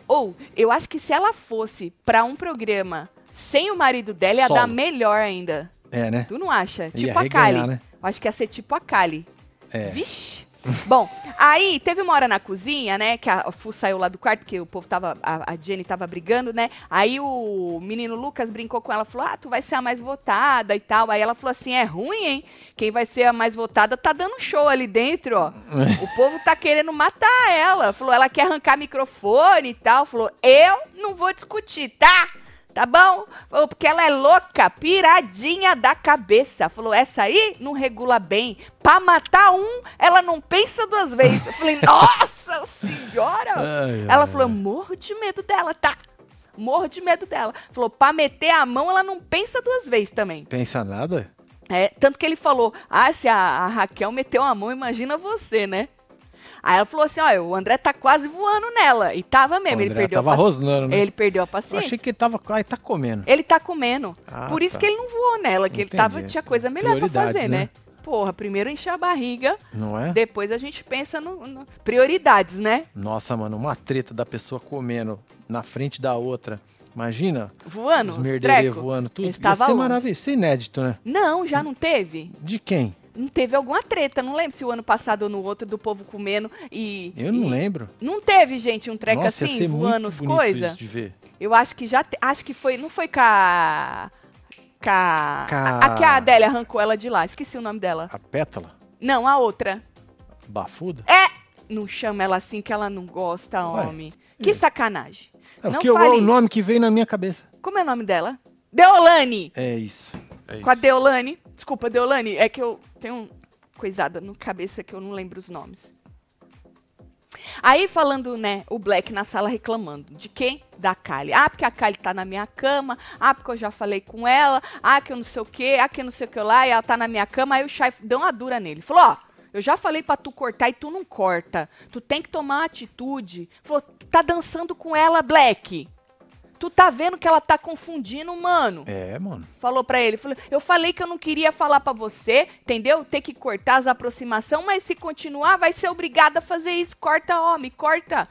Ou, eu acho que se ela fosse pra um programa sem o marido dela, ia Solo. dar melhor ainda. É, né? Tu não acha? Ia Tipo a Kali. né? Eu acho que ia ser tipo a Kali. É. Vixe. Bom, aí teve uma hora na cozinha, né, que a Fu saiu lá do quarto, que o povo tava, a, a Jenny tava brigando, né, aí o menino Lucas brincou com ela, falou, ah, tu vai ser a mais votada e tal, aí ela falou assim, é ruim, hein, quem vai ser a mais votada tá dando show ali dentro, ó, (laughs) o povo tá querendo matar ela, falou, ela quer arrancar microfone e tal, falou, eu não vou discutir, tá? Tá bom? Falou, Porque ela é louca, piradinha da cabeça. Falou, essa aí não regula bem. Pra matar um, ela não pensa duas vezes. Eu falei, nossa senhora! Ai, ela ai, falou, eu morro de medo dela, tá? Morro de medo dela. Falou, pra meter a mão, ela não pensa duas vezes também. Pensa nada? É, tanto que ele falou, ah, se a, a Raquel meteu a mão, imagina você, né? Aí ela falou assim, olha, o André tá quase voando nela. E tava mesmo, ele perdeu tava a paci- rosnando, né? Ele perdeu a Eu paciência. achei que ele tava. Ai, tá comendo. Ele tá comendo. Ah, Por isso tá. que ele não voou nela, que ele Entendi. tava, tinha coisa melhor pra fazer, né? né? Porra, primeiro encher a barriga, Não é? depois a gente pensa no, no- prioridades, né? Nossa, mano, uma treta da pessoa comendo na frente da outra. Imagina Voando, os os voando tudo. Esse Ia ser maravilhoso. Isso é inédito, né? Não, já não teve? De quem? Não teve alguma treta, não lembro se o ano passado ou no outro do povo comendo e... Eu não e- lembro. Não teve, gente, um treco Nossa, assim, voando as coisas? isso de ver. Eu acho que já, te- acho que foi, não foi com a... Com a... Com a- a- a que a Adélia arrancou ela de lá, esqueci o nome dela. A pétala? Não, a outra. Bafuda? É! Não chama ela assim que ela não gosta, Ué, homem. Que sacanagem. É não é fale o nome que veio na minha cabeça. Como é o nome dela? Deolane! É isso. É Com a isso. Deolane. Desculpa, Deolane, é que eu tenho coisada no cabeça que eu não lembro os nomes. Aí falando, né, o Black na sala reclamando. De quem? Da Kali. Ah, porque a Kali tá na minha cama. Ah, porque eu já falei com ela. Ah, que eu não sei o quê. Ah, que eu não sei o que lá. E ela tá na minha cama. Aí o Shai deu uma dura nele. Falou, ó, eu já falei pra tu cortar e tu não corta. Tu tem que tomar atitude. Falou, tá dançando com ela, Black. Tu tá vendo que ela tá confundindo, mano É, mano. falou pra ele, falou, eu falei que eu não queria falar pra você, entendeu? Ter que cortar as aproximação, mas se continuar vai ser obrigada a fazer isso. Corta, homem, corta.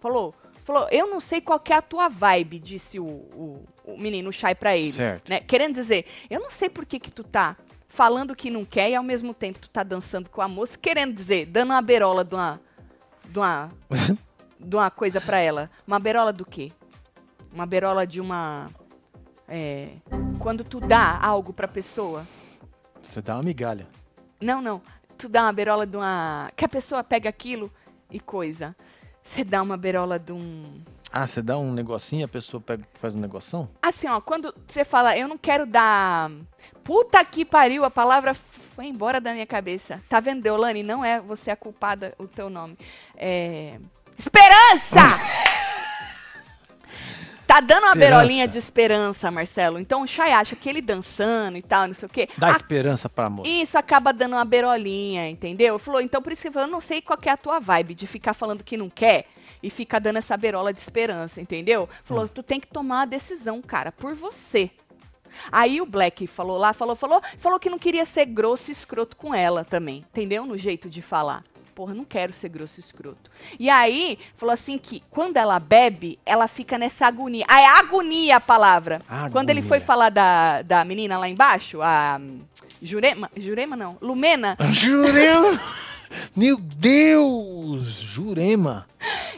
Falou, falou, eu não sei qual é a tua vibe, disse o, o, o menino Shai pra ele. Certo. Né? Querendo dizer, eu não sei por que que tu tá falando que não quer e ao mesmo tempo tu tá dançando com a moça, querendo dizer, dando uma berola de uma, de uma, (laughs) de uma coisa pra ela. Uma berola do quê? Uma berola de uma... É, quando tu dá algo pra pessoa. Você dá uma migalha. Não, não. Tu dá uma berola de uma. Que a pessoa pega aquilo e coisa. Você dá uma berola de um. Ah, você dá um negocinho, a pessoa pega, faz um negoção? Assim, ó, quando você fala, eu não quero dar. Puta que pariu, a palavra foi embora da minha cabeça. Tá vendo, Deolane? Não é você a culpada, o teu nome. É. Esperança! (laughs) Tá dando uma Esperança. berolinha de esperança, Marcelo. Então o Chay acha que ele dançando e tal, não sei o quê. Dá a esperança pra moça. Isso acaba dando uma berolinha, entendeu? Falou, então por isso que eu, não sei qual é a tua vibe de ficar falando que não quer e ficar dando essa berola de esperança, entendeu? Falou, tu tem que tomar uma decisão, cara, por você. Aí o Black falou lá, falou, falou, falou que não queria ser grosso e escroto com ela também, entendeu? No jeito de falar. Porra, não quero ser grosso e escroto. E aí, falou assim que quando ela bebe, ela fica nessa agonia. Ah, é agonia a palavra. Quando ele foi Agonia. falar da, da menina lá embaixo, a hum, Jurema, Jurema não, Lumena, (laughs) Jurema! (laughs) Meu Deus! Jurema!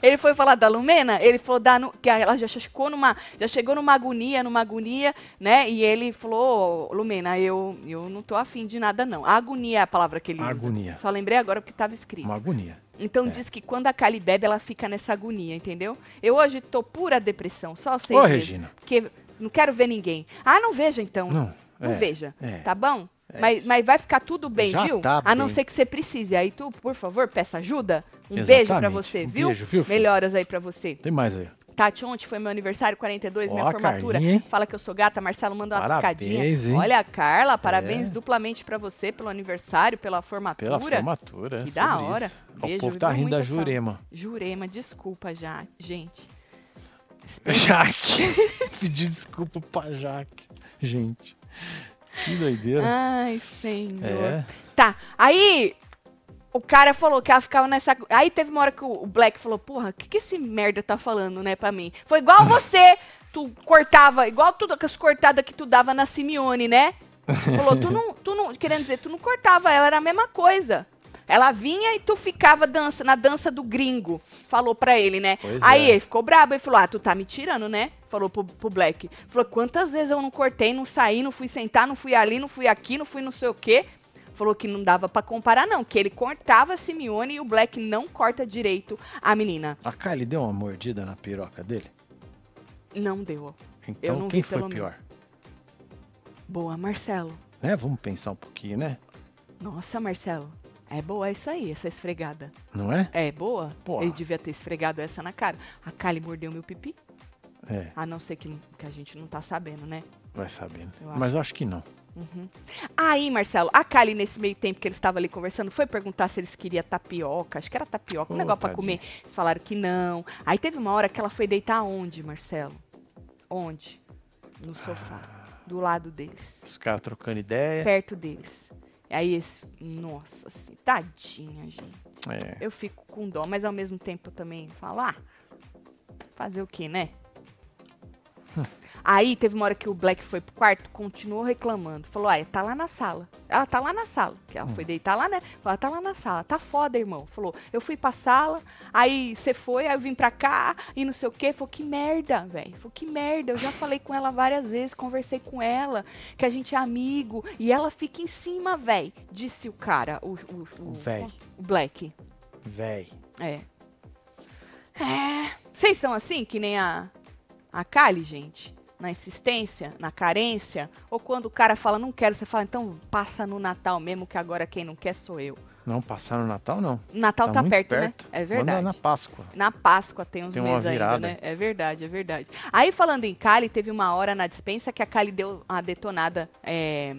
Ele foi falar da Lumena, ele falou da, que ela já chegou numa, já chegou numa agonia, numa agonia, né? E ele falou, "Ô, Lumena, eu, eu não tô afim de nada não. A agonia é a palavra que ele usa. Agonia. Só lembrei agora porque estava escrito. Uma agonia. Então É. diz que quando a Kali bebe, ela fica nessa agonia, entendeu? Eu hoje tô pura depressão, só seis Ô, meses. Regina. Porque não quero ver ninguém. Ah, não veja então. Não, Não é, veja, é. tá bom? É mas, mas vai ficar tudo bem, Já viu? tá a não bem. ser que você precise. Aí tu, por favor, peça ajuda. Um beijo pra Exatamente. você, Um viu? beijo, viu? Melhoras aí pra você. Tem mais aí. Tati, ontem foi meu aniversário, 42, minha Ó, formatura. Carlinha? Fala que eu sou gata. Marcelo manda uma Parabéns, piscadinha. hein? Olha, Carla, parabéns É. duplamente pra você pelo aniversário, pela formatura. Pela formatura. Que é da sobre hora. isso. Beijo, o povo tá rindo da. Jurema. Jurema, desculpa já, gente. (laughs) Jaque. Pedi desculpa pra Jaque. Gente. Que doideira. Ai, senhor. É. Tá, aí o cara falou que ela ficava nessa. Aí teve uma hora que o Black falou: Porra, o que, que esse merda tá falando, né, pra mim? Foi igual você, tu cortava, igual tudo com as cortadas que tu dava na Simeone, né? Falou: tu não, tu não. Querendo dizer, tu não cortava ela, era a mesma coisa. Ela vinha e tu ficava dança, na dança do gringo. Falou pra ele, né? Pois Aí é. ele ficou brabo e falou: Ah, tu tá me tirando, né? Falou pro, pro Black. Falou: Quantas vezes eu não cortei, não saí, não fui sentar, não fui ali, não fui aqui, não fui não sei o quê. Falou que não dava pra comparar, não. Que ele cortava a Simeone e o Black não corta direito a menina. A Kylie deu uma mordida na piroca dele? Não deu. Então não quem vi, foi pior? Boa, Marcelo. Né? Vamos pensar um pouquinho, né? Nossa, Marcelo. É boa isso aí, essa esfregada. Não é? É boa? Pô. Ele devia ter esfregado essa na cara. A Kali mordeu meu pipi. É, A não ser que, que a gente não tá sabendo, né? vai sabendo. Eu Mas eu acho que não. Aí, Marcelo, a Kali, nesse meio tempo que eles estavam ali conversando, foi perguntar se eles queriam tapioca. Acho que era tapioca, um negócio pra tadinha. comer. Eles falaram que não. Aí teve uma hora que ela foi deitar onde, Marcelo? Onde? No sofá. Do lado deles. Os caras trocando ideia. Perto deles. Aí esse. Nossa, assim, tadinha, gente. É. Eu fico com dó, mas ao mesmo tempo eu também falo, ah, fazer o quê, né? (laughs) Aí teve uma hora que o Black foi pro quarto, continuou reclamando. Falou, ah, tá lá na sala. Ela tá lá na sala. Que ela foi deitar lá, né? Ela tá lá na sala. Tá foda, irmão. Falou, eu fui pra sala, aí você foi, aí eu vim pra cá, e não sei o quê. Falou, que merda, velho. Falou, que merda. Eu já falei com ela várias vezes, conversei com ela, que a gente é amigo. E ela fica em cima, velho. Disse o cara, o, o, O véi. o Black. Véi. É. É. Vocês são assim, que nem a, a Kali, gente? Na insistência, na carência? Ou quando o cara fala, não quero, você fala, então passa no Natal mesmo, que agora quem não quer sou eu. Não passar no Natal, não. Natal tá, muito perto, né? É Manda verdade. na Páscoa. Na Páscoa tem uns Tem meses ainda, né? É verdade, é verdade. Aí, falando em Kali, teve uma hora na dispensa que a Kali deu uma detonada é,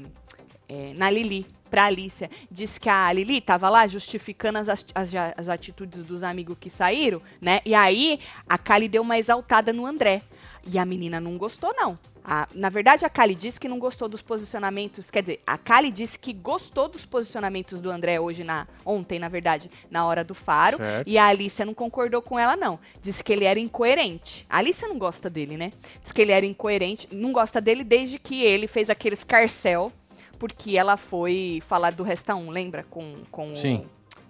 é, na Lili, pra Alicia. Disse que a Lili tava lá justificando as, as, as atitudes dos amigos que saíram, né? E aí, a Kali deu uma exaltada no André. E a menina não gostou, não. A- na verdade, a Kali disse que não gostou dos posicionamentos. Quer dizer, a Kali disse que gostou dos posicionamentos do André hoje, na, ontem, na verdade, na hora do faro. Certo. E a Alicia não concordou com ela, não. Disse que ele era incoerente. A Alicia não gosta dele, né? Diz que ele era incoerente. Não gosta dele desde que ele fez aquele escarcel, porque ela foi falar do Resta 1, lembra? Com, com o Sim.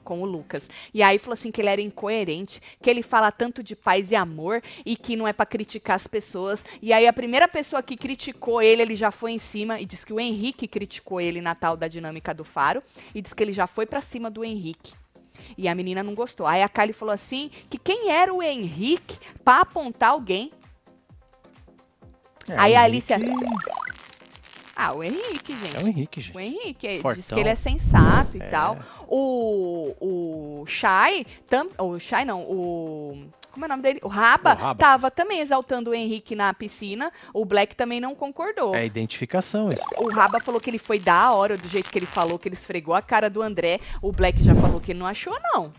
Com o Lucas. E aí falou assim que ele era incoerente, que ele fala tanto de paz e amor e que não é pra criticar as pessoas. E aí a primeira pessoa que criticou ele, ele já foi em cima e diz que o Henrique criticou ele na tal da dinâmica do Faro e diz que ele já foi pra cima do Henrique. E a menina não gostou. Aí a Kylie falou assim que quem era o Henrique pra apontar alguém. É, aí a Alicia. Ah, o Henrique, gente. É o Henrique, gente. O Henrique, é- diz Fortão. que ele é sensato e É. tal. O, o Shai, tam, o Shai não, o... Como é o nome dele? O Raba, O Raba. tava também exaltando o Henrique na piscina. O Black também não concordou. É identificação isso. O Raba falou que ele foi da hora, do jeito que ele falou, que ele esfregou a cara do André. O Black já falou que ele não achou, não.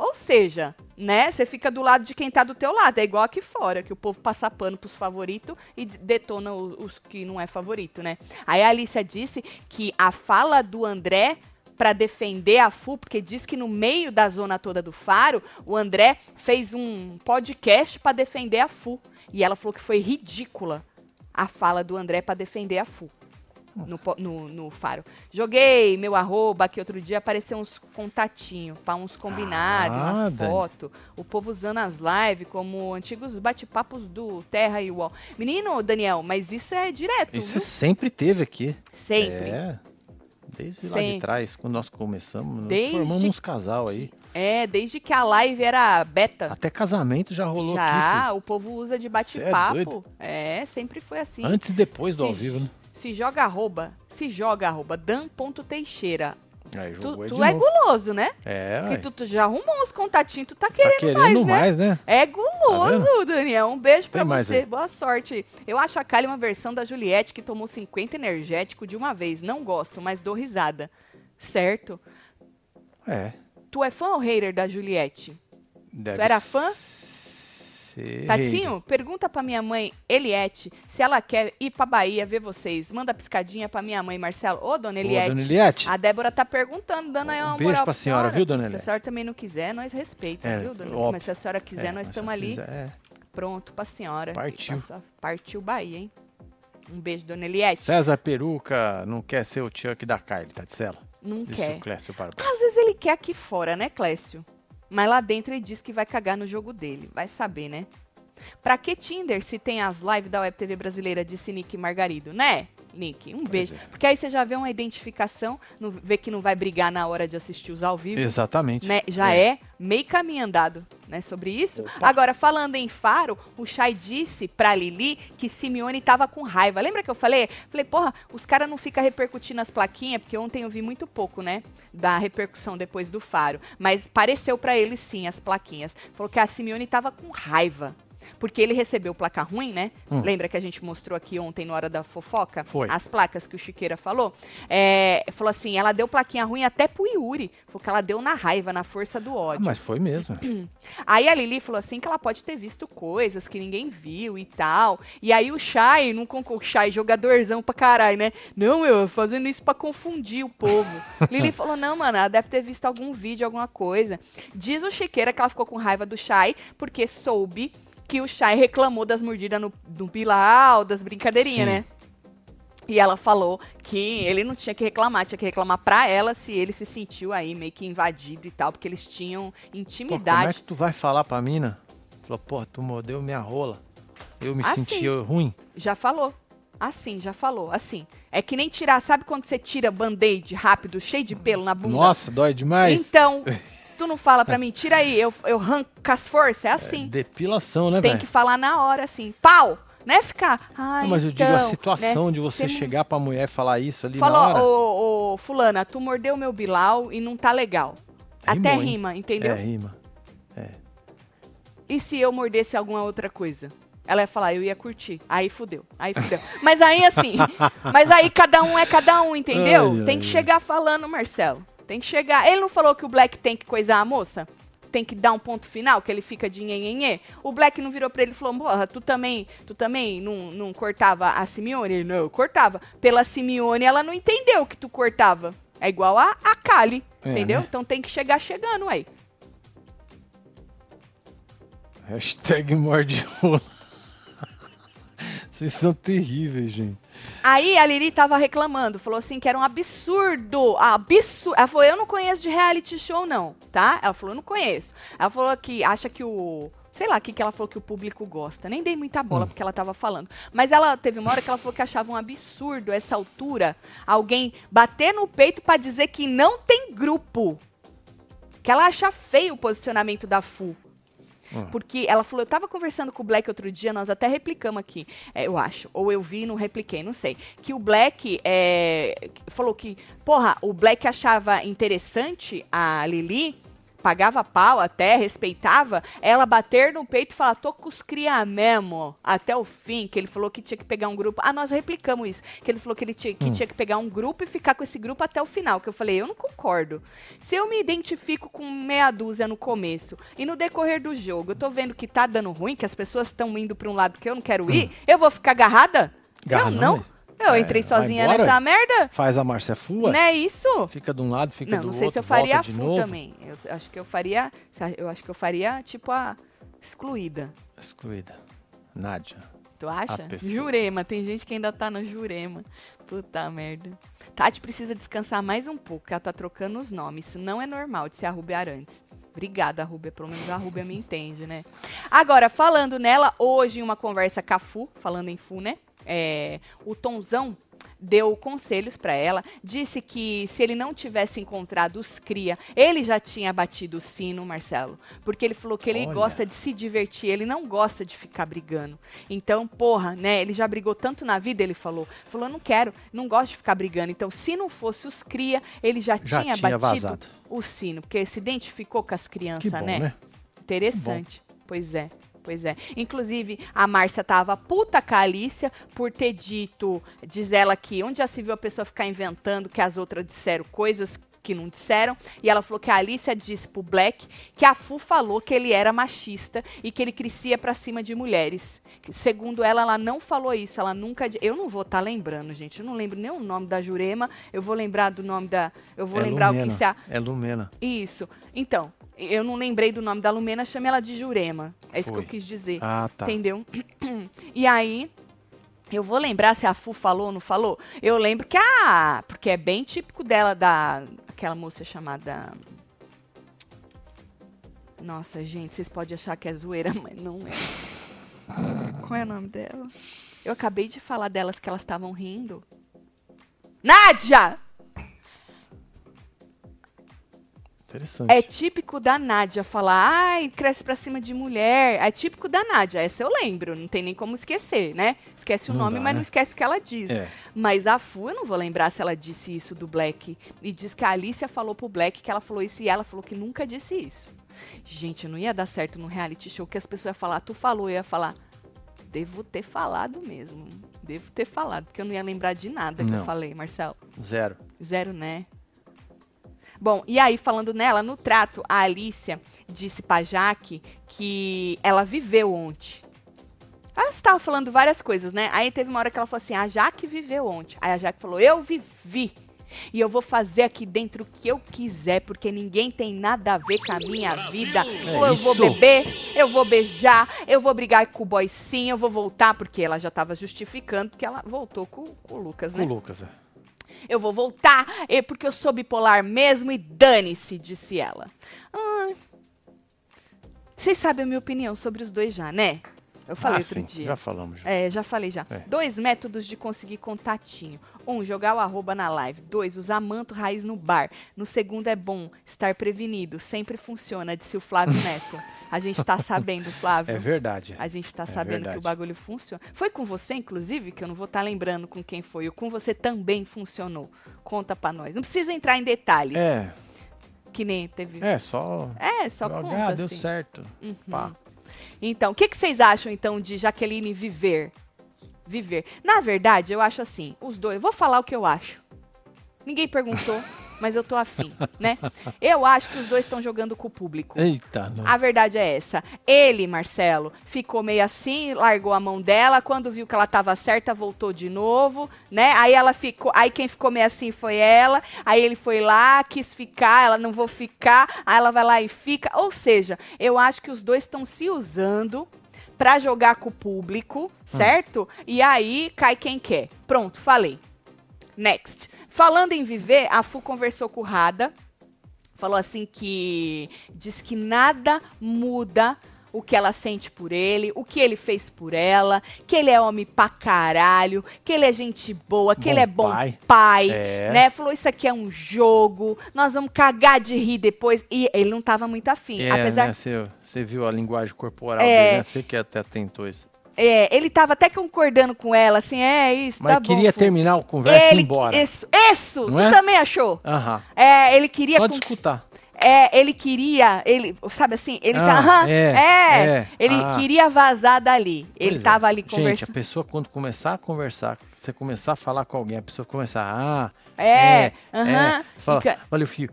Ou seja, né, você fica do lado de quem tá do teu lado. É igual aqui fora, que o povo passa pano pros favoritos e detona o- os que não é favorito, né? Aí a Alicia disse que a fala do André para defender a FU, porque diz que no meio da zona toda do Faro, o André fez um podcast para defender a FU. E ela falou que foi ridícula a fala do André para defender a FU. No, no, no faro. Joguei meu arroba aqui outro dia, apareceu uns contatinhos, pra uns combinados, Ah, umas fotos. O povo usando as lives como antigos bate-papos do Terra e UOL. Menino, Daniel, mas isso é direto, Isso viu? sempre teve aqui. Sempre. É. Desde lá de trás, quando nós começamos, nós Desde- formamos uns casal aí. É, desde que a live era beta. Até casamento já rolou aqui. Já, o povo usa de é bate-papo. doido? É, sempre foi assim. Antes e depois do ao vivo, né? Se joga arroba, se joga arroba, dan.teixeira. Aí Tu, tu é novo. guloso, né? É, Porque tu, tu já arrumou uns contatinhos, tu tá tá querendo, querendo mais, mais, né? né? É guloso, Daniel. Um beijo pra Tem mais você. aí. Boa sorte. Eu acho a Kylie uma versão da Juliette que tomou 50 energético de uma vez. Não gosto, mas dou risada. Certo? É. Tu é fã ou hater da Juliette? Deve era fã? ser Tatinho, pergunta pra minha mãe, Eliette, se ela quer ir pra Bahia ver vocês. Manda piscadinha pra minha mãe, Marcelo. Ô, dona Eliette. dona Eliette. A Débora tá perguntando, dando aí Um uma beijo moral pra senhora, viu, dona Se a Eliette? senhora também não quiser, nós respeita, É, viu, dona óbvio. Mas se a senhora quiser, É, nós estamos ali quiser, é. pronto pra senhora. Partiu. Sua- Partiu Bahia, hein? Um beijo, dona Eliette. César Peruca não quer ser o Chuck da Kylie, tá de cela? Não Disse quer. Clécio Barbosa. Às vezes ele quer aqui fora, né, Clécio? Mas lá dentro ele diz que vai cagar no jogo dele. Vai saber, né? Pra que Tinder se tem as lives da Web TV brasileira, disse Nick Margarido, né? Nick, um beijo. é. Porque aí você já vê uma identificação, não- vê que não vai brigar na hora de assistir os ao vivo. Exatamente. né, já é. meio caminho andado, né, sobre isso. Opa. Agora, falando em Faro, o Chay disse pra Lili que Simeone tava com raiva. Lembra que eu falei? Falei, porra, os caras não ficam repercutindo as plaquinhas, porque ontem eu vi muito pouco, né, da repercussão depois do Faro. Mas pareceu pra ele sim, as plaquinhas. Falou que a Simeone tava com raiva. Porque ele recebeu placa ruim, né? Hum. Lembra que a gente mostrou aqui ontem na hora da fofoca? Foi. As placas que o Chiqueira falou. É, falou assim, ela deu plaquinha ruim até pro Yuri. Falou que ela deu na raiva, na força do Ah, ódio. mas foi mesmo. (clears throat) Aí a Lili falou assim que ela pode ter visto coisas que ninguém viu e tal. E aí o Shai, não concordou, Shai, jogadorzão pra caralho, né? Não, eu fazendo isso pra confundir o povo. (laughs) Lili falou, não, mano, ela deve ter visto algum vídeo, alguma coisa. Diz o Chiqueira que ela ficou com raiva do Shai porque soube que o Shai reclamou das mordidas no, no Bilal, das brincadeirinhas, Sim. né? E ela falou que ele não tinha que reclamar, tinha que reclamar pra ela se ele se sentiu aí meio que invadido e tal, porque eles tinham Pô, como intimidade. é que tu vai falar pra mina? Falou, pô, tu mordeu minha rola. Eu me Ah, senti ruim. Já falou. Assim, já falou. Assim. É que nem tirar. Sabe quando você tira band-aid rápido, cheio de pelo na bunda? Nossa, dói demais. Então, (laughs) tu não fala pra mim, tira aí, eu, eu arranco as forças. É assim. Depilação, né, Tem velho? que falar na hora, assim. Pau! Não é ficar. Ai, Não, mas eu então, digo a situação né? de você não- chegar pra mulher e falar isso ali na hora. Falou, ô, ô, fulana, tu mordeu meu bilau e não tá legal. Rimou, Até hein? rima, entendeu? É, rima. E se eu mordesse alguma outra coisa? Ela ia falar, eu ia curtir. Aí fudeu. Aí fudeu. mas aí assim, (laughs) mas aí cada um é cada um, entendeu? Ai, tem ai, que ai. chegar falando, Marcelo. Tem que chegar. Ele não falou que o Black tem que coisar a moça? Tem que dar um ponto final, que ele fica de nhenhenhê? O Black não virou pra ele e falou, porra, tu também, tu também não, não cortava a Simeone? Ele, não, eu cortava. Pela Simeone, ela não entendeu que tu cortava. É igual a, a Kali, É, entendeu? né? Então tem que chegar chegando aí. Hashtag morde. (laughs) Vocês são terríveis, gente. Aí a Lili tava reclamando, falou assim que era um absurdo, absurdo. Ela falou, eu não conheço de reality show não, tá? Ela falou, eu não conheço. Ela falou que acha que o... Sei lá o que, que ela falou que o público gosta. Nem dei muita bola porque ela tava falando. Mas ela teve uma hora que ela falou que achava um absurdo essa altura alguém bater no peito pra dizer que não tem grupo. Que ela acha feio o posicionamento da FU. Hum. Porque ela falou, eu tava conversando com o Black outro dia, nós até replicamos aqui, é, eu acho. Ou eu vi não repliquei, não sei. Que o Black é, falou que, porra, o Black achava interessante a Lili, pagava pau até, respeitava, ela bater no peito e falar, tô com os cria mesmo, até o fim, que ele falou que tinha que pegar um grupo. Ah, nós replicamos isso, que ele falou que ele tinha que, tinha que pegar um grupo e ficar com esse grupo até o final, que eu falei, eu não concordo. Se eu me identifico com meia dúzia no começo e no decorrer do jogo, eu tô vendo que tá dando ruim, que as pessoas estão indo pra um lado que eu não quero ir, eu vou ficar agarrada? Garra eu não, não. né? Eu É, entrei sozinha embora, nessa merda. Faz a Marcia Fua, Não é isso? fica de um lado, fica não, do não outro, sei se eu faria a novo. também. Eu acho que eu faria. Eu acho que eu faria, tipo, a excluída. Excluída. Nádia. Tu acha? Jurema, tem gente que ainda tá no Jurema. Puta merda. Tati precisa descansar mais um pouco, que ela tá trocando os nomes. Isso não é normal de ser a Rubia Arantes. Obrigada, Rúbia. Pelo menos a Rúbia me entende, né? Agora, falando nela, hoje em uma conversa com a Fu, falando em Fu, né? É, o Tonzão deu conselhos para ela, disse que se ele não tivesse encontrado os cria, ele já tinha batido o sino, Marcelo, porque ele falou que ele Olha. gosta de se divertir, ele não gosta de ficar brigando. Então, porra, né, ele já brigou tanto na vida, ele falou, falou, não quero, não gosto de ficar brigando. Então, se não fosse os cria, ele já, Já tinha, tinha batido vazado. o sino, porque se identificou com as crianças, bom, né? né? Interessante. Pois é. Pois é. Inclusive, a Márcia tava puta com a Alicia por ter dito, diz ela que onde já se viu a pessoa ficar inventando que as outras disseram coisas que não disseram. E ela falou que a Alicia disse pro Black que a Fu falou que ele era machista e que ele crescia pra cima de mulheres. Segundo ela, ela não falou isso. Ela nunca. Eu não vou estar lembrando, gente. Eu não lembro nem o nome da Jurema. Eu vou lembrar do nome da. Eu vou é lembrar o Lumena. que se a. É Lumena. Isso. Então, eu não lembrei do nome da Lumena, chamei ela de Jurema. É isso Foi. que eu quis dizer. Ah, tá. Entendeu? (clears throat) E aí, eu vou lembrar se a Fu falou ou não falou. Eu lembro que a. Porque é bem típico dela, da. Aquela moça chamada. Nossa, gente, vocês podem achar que é zoeira, (laughs) mas não é. Qual é o nome dela? Eu acabei de falar delas que elas estavam rindo. Nádia! Interessante. É típico da Nádia falar, ai, cresce pra cima de mulher. É típico da Nádia, essa eu lembro, não tem nem como esquecer, né? Esquece o Não nome, dá, mas né? não esquece o que ela diz. É. Mas a Fu, eu não vou lembrar se ela disse isso do Black. E diz que a Alicia falou pro Black que ela falou isso e ela falou que nunca disse isso. Gente, não ia dar certo no reality show que as pessoas iam falar, tu falou, eu ia falar, devo ter falado mesmo. Devo ter falado, porque eu não ia lembrar de nada que eu Não. falei, Marcelo. Zero. Zero, né? Bom, e aí, falando nela, no trato, a Alicia disse pra Jaque que ela viveu ontem. Ela estava falando várias coisas, né? Aí teve uma hora que ela falou assim: a Jaque viveu ontem. Aí a Jaque falou: eu vivi. E eu vou fazer aqui dentro o que eu quiser, porque ninguém tem nada a ver com a minha vida. Falou, eu vou isso. beber, eu vou beijar, eu vou brigar com o boy sim, eu vou voltar, porque ela já estava justificando que ela voltou com, com o Lucas, Com né? o Lucas. é. Eu vou voltar, é porque eu sou bipolar mesmo e dane-se, disse ela. Ai. Vocês sabem a minha opinião sobre os dois já, né? Eu falei ah, outro sim, dia. Já falamos. Já. É, já falei já. É. Dois métodos de conseguir contatinho. Um, jogar o arroba na live. Dois, usar manto raiz no bar. No segundo é bom estar prevenido. Sempre funciona, disse o Flávio (laughs) Neto. A gente tá sabendo, Flávio. É verdade. A gente tá É sabendo que verdade. o bagulho funciona. Foi com você, inclusive, que eu não vou estar lembrando com quem foi. O com você também funcionou. Conta pra nós. Não precisa entrar em detalhes. É, Que nem teve. é, só. É, só jogar, conta, ah, deu assim. certo. Uhum. Pá. Então, o que, que vocês acham, então, de Jaqueline viver? Viver. Na verdade, eu acho assim, os dois. Vou falar o que eu acho. Ninguém perguntou, (laughs) mas eu tô afim, né? Eu acho que os dois estão jogando com o público. Eita, não. A verdade é essa. Ele, Marcelo, ficou meio assim, largou a mão dela. Quando viu que ela tava certa, voltou de novo, né? Aí ela ficou. Aí quem ficou meio assim foi ela. Aí ele foi lá, quis ficar, ela não vou ficar. Aí ela vai lá e fica. Ou seja, eu acho que os dois estão se usando pra jogar com o público, certo? E aí cai quem quer. Pronto, falei. Next. Falando em viver, a Fu conversou com o Rada. Falou assim que diz que nada muda o que ela sente por ele, o que ele fez por ela, que ele é homem pra caralho, que ele é gente boa, que Bom ele é bom pai. pai, É. né? Falou isso aqui é um jogo, nós vamos cagar de rir depois. E ele não tava muito afim, É, apesar né? Você, viu a linguagem corporal É. dele, né? Você que até tentou isso. É, ele tava até concordando com ela, assim, é isso, Mas tá bom. queria Fu. terminar a conversa e ir ele, embora. Isso, isso tu é? também achou? Aham. É, ele queria Só escutar. É, ele queria, ele, sabe assim, ele Ah, tá, aham, é, é, é, ele ah. queria vazar dali. Ele Pois é. tava ali Gente, a conversando. pessoa quando começar a conversar, você começar a falar com alguém, a pessoa começar, ah, É, é, aham. fala, Fica- olha filho,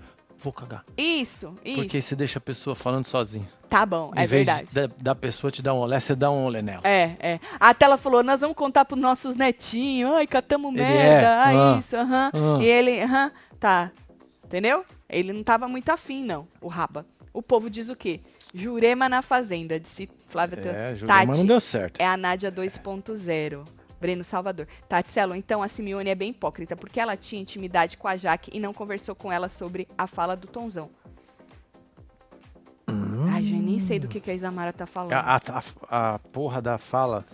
vou cagar. Isso, isso. Porque você deixa a pessoa falando sozinha. Tá bom, em é vez verdade. de da, da pessoa te dar um olé, você dá um olé nela. É, é. Até ela falou, nós vamos contar pros nossos netinhos. Ai, catamos Ele merda. é, Ai, ah, isso, aham. ah. E ele, aham, tá. Entendeu? Ele não tava muito afim, não, o raba. O povo diz o quê? Jurema na Fazenda, disse Flávia. É, Tati, Jurema não deu certo. é a Nádia 2.0. Breno Salvador. Tatselo, então a Simeone é bem hipócrita, porque ela tinha intimidade com a Jaque e não conversou com ela sobre a fala do Tonzão. Ai, gente, nem sei do que, que a Isamara tá falando. A, a, a- porra da fala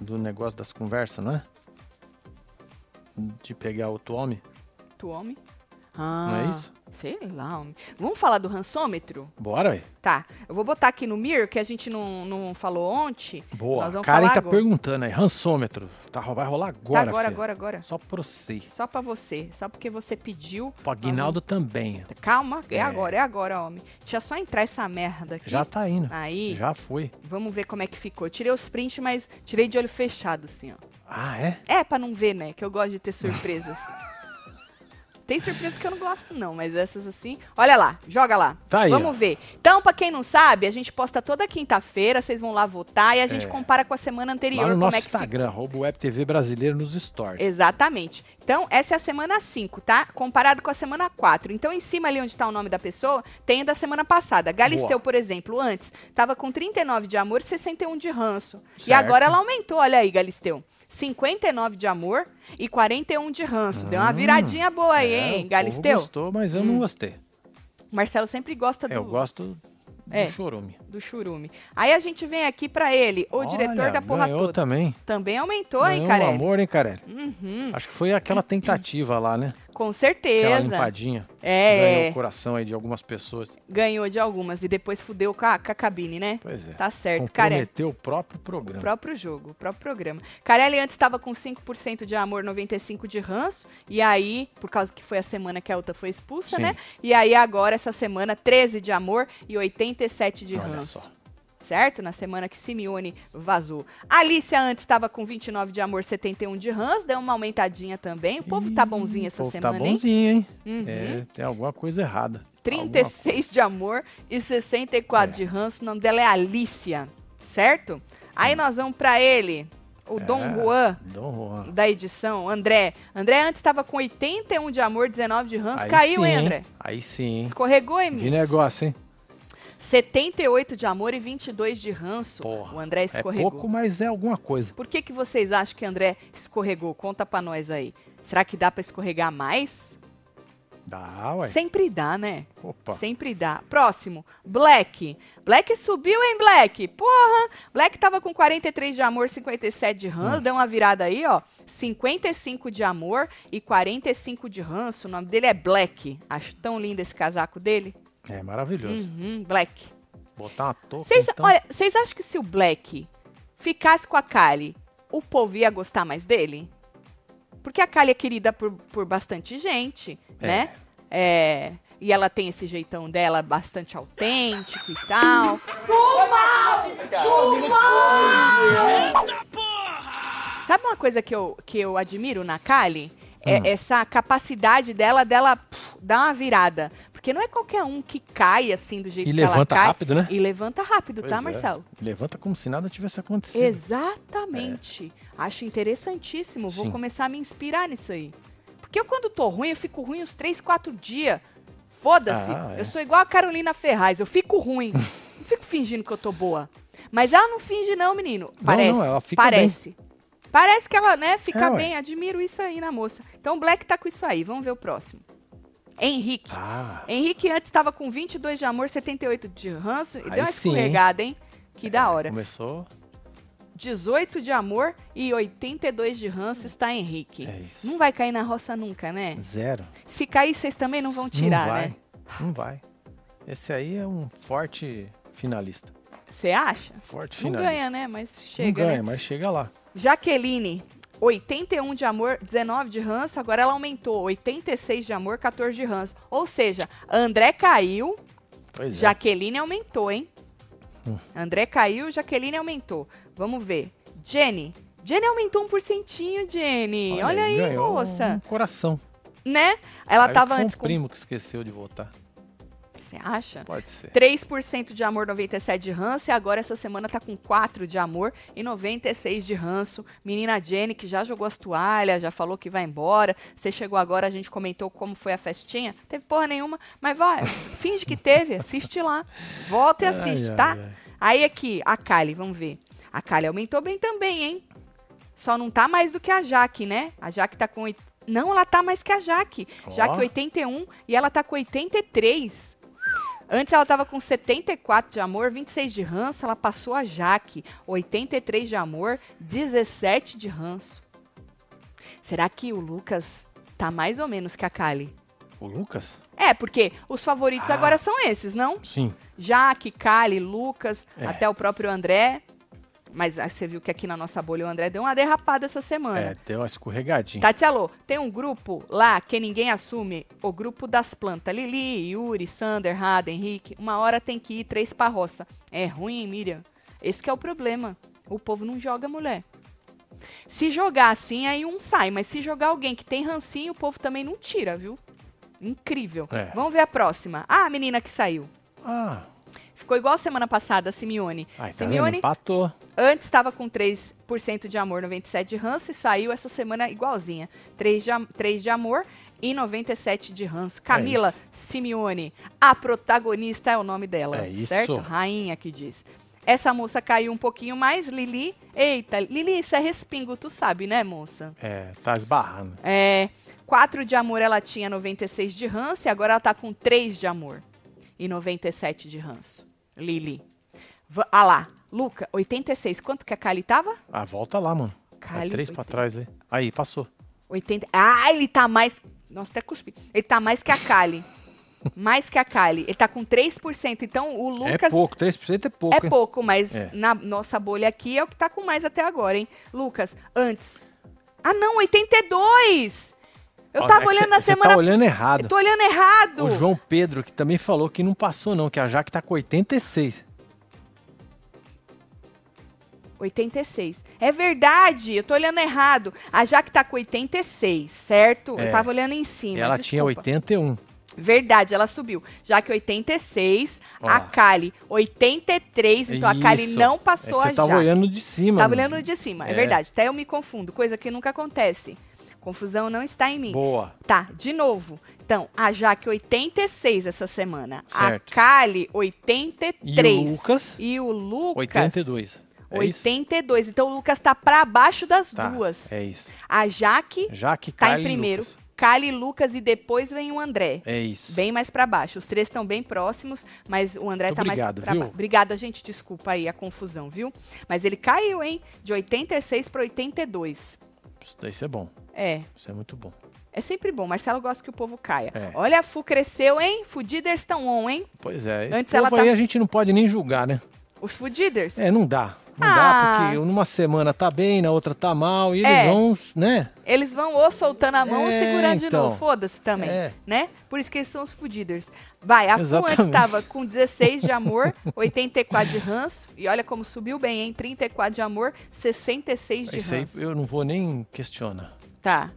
do negócio das conversas, não é? De pegar outro homem, Tu homem? Ah, não é isso? Sei lá, homem. Vamos falar do rançômetro? Bora, velho. Tá, eu vou botar aqui no Mir, que a gente não, não falou ontem. Boa. Nós vamos Karen tá agora. perguntando aí, rançômetro. Tá, vai rolar agora, tá, agora, agora, agora. Só pra você. Só pra você. Só porque você pediu. Pro Aguinaldo também. Calma, é, É. agora, é agora, homem. Deixa só entrar essa merda aqui. Já tá indo. Aí, Já foi. vamos ver como é que ficou. Tirei os prints, mas tirei de olho fechado, assim, ó. Ah, é? É, pra não ver, né? Que eu gosto de ter surpresas. (laughs) Tem surpresas que eu não gosto, não, mas essas assim. Olha lá, joga lá. Tá aí, Vamos ó. ver. Então, pra quem não sabe, a gente posta toda quinta-feira, vocês vão lá votar e a gente É. compara com a semana anterior. Lá no como nosso é. Instagram, arroba Web TV Brasileiro nos stories. Exatamente. Então, essa é a semana 5, tá? Comparado com a semana 4. Então, em cima ali onde tá o nome da pessoa, tem o da semana passada. Galisteu, Boa. por exemplo, antes, tava com 39 de amor e 61 de ranço. E Certo. agora ela aumentou, olha aí, Galisteu. 59 de amor e 41 de ranço. Deu uma Hum, viradinha boa aí, É, hein, o Galisteu? gostou, mas eu Hum. não gostei. Marcelo sempre gosta do, É, eu gosto do É. chorume. do churume. Aí a gente vem aqui pra ele, o diretor Olha, da porra toda. também. Também aumentou, hein, Ganhou um Carelli? amor, hein, Carelli? Uhum, Acho que foi aquela tentativa lá, né? Com Aquela certeza. limpadinha. É. Ganhou o coração aí de algumas pessoas. Ganhou de algumas e depois fudeu com a, com a cabine, né? Pois é. Tá certo. Comprometeu o próprio O programa. próprio jogo, o próprio programa. Carelli antes estava com 5% de amor, 95% de ranço. E aí, por causa que foi a semana que a outra foi expulsa, Sim. né? E aí agora, essa semana, 13 de amor e 87 de Olha ranço. só. Certo? Na semana que Simeone vazou. Alicia antes estava com 29 de amor, 71 de ranço. Deu uma aumentadinha também. O povo tá bonzinho essa povo semana, tá hein? bonzinho, hein? Uhum. É, tem alguma coisa errada. 36 de amor e 64 É. de ranço. O nome dela é Alicia, certo? Aí nós vamos pra ele, o Dom É, Juan Dom Juan. da edição, André. André antes estava com 81 de amor, 19 de ranço. Aí Caiu, sim, hein, André? Aí sim, hein? Escorregou, hein, menino? negócio, hein? 78 de amor e 22 de ranço. Porra, o André É escorregou. pouco, mas é alguma coisa. Por que, que vocês acham que André escorregou? Conta pra nós aí. Será que dá pra escorregar mais? Dá, ué. Sempre dá, né? Opa. Sempre dá. Próximo, Black. Black subiu, hein, Black? Porra! Black tava com 43 de amor, 57 de ranço. Hum. Deu uma virada aí, ó. 55 de amor e 45 de ranço. O nome dele é Black. Acho tão lindo esse casaco dele. É maravilhoso. Uhum, Black. Botar uma touca, Vocês então... olha, vocês acham que se o Black ficasse com a Kali, o povo ia gostar mais dele? Porque a Kali é querida por, por bastante gente, É. né? É, e ela tem esse jeitão dela bastante autêntico e tal. Sabe uma coisa que eu, que eu admiro na Kali? É Hum. essa capacidade dela, dela pff, dar uma virada. Porque não é qualquer um que cai assim do jeito E que ela levanta cai. rápido, né? E levanta rápido, Pois tá, é. Marcelo? Levanta como se nada tivesse acontecido. Exatamente. Acho interessantíssimo. Vou Sim. começar a me inspirar nisso aí. Porque eu, quando tô ruim, eu fico ruim uns 3, 4 dias. Foda-se. Ah, é. Eu sou igual a Carolina Ferraz. Eu fico ruim. (laughs) não fico fingindo que eu tô boa. Mas ela não finge, não, menino. Parece. não, ela fica parece. Parece que ela, né, fica É, bem. Admiro isso aí na moça. Então o Black tá com isso aí. Vamos ver o próximo. Henrique. Ah, Henrique antes estava com 22 de amor, 78 de ranço. E Aí deu uma sim, hein? escorregada, hein? Que da hora. começou. 18 de amor e 82 de ranço está Henrique. É isso. Não vai cair na roça nunca, né? Zero. Se cair, vocês também não vão tirar, não vai, né? Não vai. Esse aí é um forte finalista. Você acha? Forte Não finalista. ganha, né? Mas Não chega, ganha, né? mas chega lá. Jaqueline, 81 de amor, 19 de ranço. Agora ela aumentou, 86 de amor, 14 de ranço. Ou seja, André caiu, Pois é. Jaqueline aumentou, hein? Hum. André caiu, Jaqueline aumentou. Vamos ver. Jenny. Jenny aumentou um porcentinho, Jenny. Olha, aí, ganhou moça. Um coração. Né? Ela Aí tava antes um com primo que esqueceu de votar. Você acha? Pode ser. 3% de amor, 97 de ranço. E agora essa semana tá com 4 de amor e 96 de ranço. Menina Jenny, que já jogou as toalhas, já falou que vai embora. Você chegou agora, a gente comentou como foi a festinha. Teve porra nenhuma, mas vai, (laughs) finge que teve, assiste lá. Volta e assiste, Ai, tá? ai, ai. Aí aqui, a Kali, vamos ver. A Kali aumentou bem também, hein? Só não tá mais do que a Jaque, né? A Jaque tá com. Não, ela tá mais que a Jaque. Ó. Jaque 81 e ela tá com 83. Antes ela tava com 74 de amor, 26 de ranço. Ela passou a Jaque. 83 de amor, 17 de ranço. Será que o Lucas tá mais ou menos que a Kali? O Lucas? É, porque os favoritos Ah. agora são esses, não? Sim. Jaque, Kali, Lucas, É. até o próprio André. Mas ah, você viu que aqui na nossa bolha o André deu uma derrapada essa semana. É, deu uma escorregadinha. Tati Alô, tem um grupo lá que ninguém assume, o grupo das plantas. Lili, Yuri, Sander, Rada, Henrique. Uma hora tem que ir três pra roça. É ruim, hein, Miriam? Esse que é o problema. O povo não joga mulher. Se jogar assim, aí um sai. Mas se jogar alguém que tem rancinho, o povo também não tira, viu? Incrível. É. Vamos ver a próxima. Ah, a menina que saiu. Ah, Ficou igual semana passada, a Simeone. ai, tá vendo? Simeone Empatou. antes estava com 3% de amor, 97 de ranço, e saiu essa semana igualzinha. 3 de, am- 3 de amor e 97 de ranço. Camila isso. Simeone, a protagonista é o nome dela, É isso. certo? Rainha que diz. Essa moça caiu um pouquinho mais, Lili. Eita, Lili, isso é respingo, tu sabe, né, moça? É, tá esbarrando. É, 4 de amor ela tinha 96 de ranço e agora ela tá com 3 de amor e 97 de ranço. Lili. Va- Ah lá, Luca, 86. Quanto que a Kali tava? Ah, volta lá, mano. Kali, é três pra 80. trás aí. Aí, passou. 80. Ah, ele tá mais. Nossa, até cuspi. Ele tá mais que a Kali. (laughs) mais que a Kali. Ele tá com 3%. Então o Lucas. É pouco, 3% é pouco, É hein? pouco, mas É. na nossa bolha aqui é o que tá com mais até agora, hein? Lucas, antes. Ah, não, 82! Eu tava é olhando cê- na cê semana. tá olhando errado. Eu tô olhando errado. O João Pedro, que também falou que não passou, não, que a Jaque tá com 86. 86. É verdade, eu tô olhando errado. A Jaque tá com 86, certo? É. Eu tava olhando em cima. Ela tinha desculpa. 81. Verdade, ela subiu. Já que 86, Ó. a Kali 83, então a Kali Isso. não passou Você a tava Jaque. olhando de cima. Tava olhando de cima, é. É. verdade. Até eu me confundo, coisa que nunca acontece. Confusão não está em mim. Boa. Tá, de novo. Então, a Jaque 86 essa semana. Certo. A Kali E 83. o Lucas, E o Lucas 82. É isso? 82. Então o Lucas tá pra baixo das Tá, duas. É isso. A Jaque Jaque, tá Kyle em e primeiro, Lucas. Kali, Lucas e depois vem o André. É isso. Bem mais pra baixo. Os três estão bem próximos, mas o André Muito tá obrigado, mais pra viu? baixo. Obrigada, gente. Desculpa aí a confusão, viu? Mas ele caiu, hein? De 86 para 82. Isso daí isso é bom. É. Isso é muito bom. É sempre bom. Marcelo gosta que o povo caia. É. Olha, a Fu cresceu, hein? Fudiders estão on, hein? Pois é. Esse Antes povo ela aí tá- a gente não pode nem julgar, né? Os Fudiders. É, não dá. Não Ah. dá, porque numa semana tá bem, na outra tá mal, e eles É. vão, né? Eles vão ou soltando a mão ou É, segurando de então. novo. Foda-se também, É. né? Por isso que eles são os fudiders. Vai, a Fu antes estava com 16 de amor, (laughs) 84 de ranço. E olha como subiu bem, hein? 34 de amor, 66 de Isso aí ranço. eu não vou nem questionar. Tá,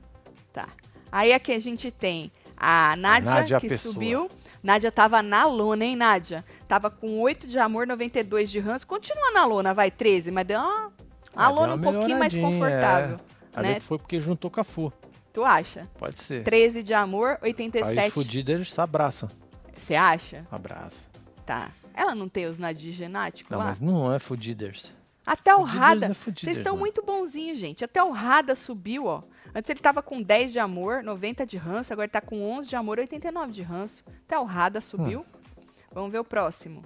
tá. Aí aqui a gente tem a Nádia, Nádia que Pessoa. subiu. Nádia tava na lona, hein, Nádia? Tava com 8 de amor, 92 de ranço. Continua na lona, vai, 13, mas deu uma, uma É, lona deu um uma pouquinho mais melhoradinha, confortável. é. A né? foi porque juntou com a Fu. Tu acha? Pode ser. 13 de amor, Aí 87. os fudidos se abraçam. Você acha? Abraça. Tá. Ela não tem os nadis genáticos Não, lá? mas não é fudiders. Até o Rada. é Vocês estão mano. muito bonzinhos, gente. Até o Rada subiu, ó. Antes ele tava com 10 de amor, 90 de ranço. Agora ele tá com 11 de amor, 89 de ranço. Até o Rada subiu. Hum. Vamos ver o próximo.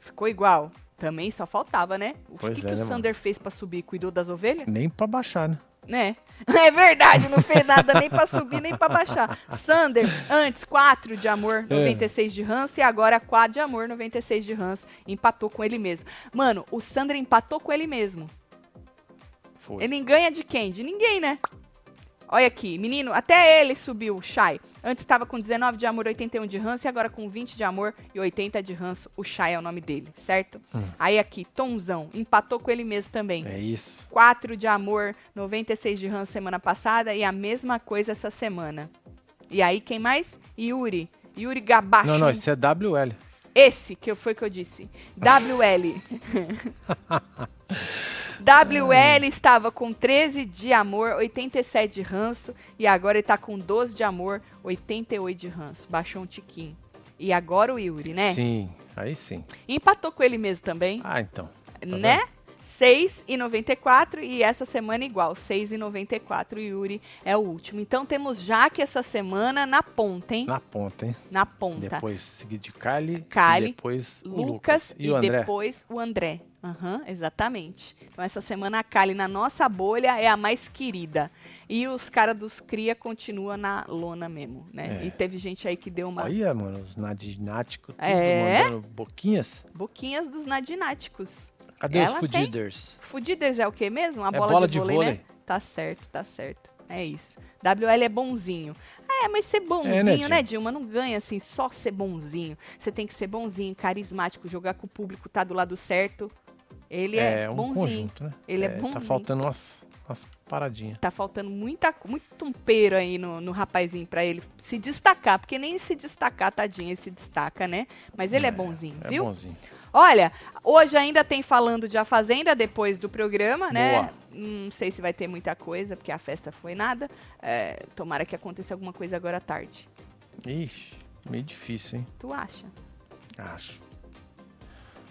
Ficou igual. Também só faltava, né? O Pois que, é, que o né, mano? Sander fez pra subir? Cuidou das ovelhas? Nem pra baixar, né? Né? (laughs) É verdade, não fez nada nem pra subir nem pra baixar. Sander, antes 4 de amor, É. 96 de ranço, e agora 4 de amor, 96 de ranço. Empatou com ele mesmo. Mano, o Sander empatou com ele mesmo. Foi. Ele ganha de quem? De ninguém, né? Olha aqui, menino, até ele subiu, Shai. Antes estava com 19 de amor, 81 de ranço, e agora com 20 de amor e 80 de ranço. O Shai é o nome dele, certo? Aí aqui, Tomzão, empatou com ele mesmo também. É isso. 4 de amor, 96 de ranço semana passada e a mesma coisa essa semana. E aí, quem mais? Yuri. Yuri Gabachon. Não, não, isso é WL. Esse que foi que eu disse. WL. (laughs) (laughs) WL estava com 13 de amor, 87 de ranço. E agora ele tá com 12 de amor, 88 de ranço. Baixou um tiquinho. E agora o Yuri, né? Sim, aí sim. E empatou com ele mesmo também, Ah, então. né? 6,94 e essa semana igual, 6,94 o Yuri é o último. Então temos Jaque essa semana na ponta, hein? Na ponta, hein? Na ponta. Depois seguido de. Kylie, e depois o Lucas, Lucas. e, E, o André. depois o André. Aham, exatamente. Então essa semana a Kali na nossa bolha é a mais querida. E os caras dos cria continuam na lona mesmo, né? É. E teve gente aí que deu uma Aí, é, mano, os nadináticos, É? mandando boquinhas. boquinhas dos nadináticos. Cadê Ela os fudiders? Fudiders é o que mesmo? A É bola, bola de, de vôlei, vôlei. né? Tá certo, tá certo. É isso. WL é bonzinho. É, mas ser bonzinho, É, né, né? Dilma? Não ganha assim, só ser bonzinho. Você tem que ser bonzinho, carismático, jogar com o público, tá do lado certo. Ele é, um bonzinho. conjunto, né? Ele é Tá bonzinho. faltando umas, umas paradinhas. Tá faltando muita, muito tumpeiro aí no, no rapazinho pra ele se destacar, porque nem se destacar, tadinho, ele se destaca, né? Mas ele é, bonzinho, É viu? bonzinho. Olha, hoje ainda tem falando de A Fazenda depois do programa, né? Boa. Não sei se vai ter muita coisa, porque a festa foi nada. É, tomara que aconteça alguma coisa agora à tarde. Ixi, meio difícil, hein? Tu acha? Acho.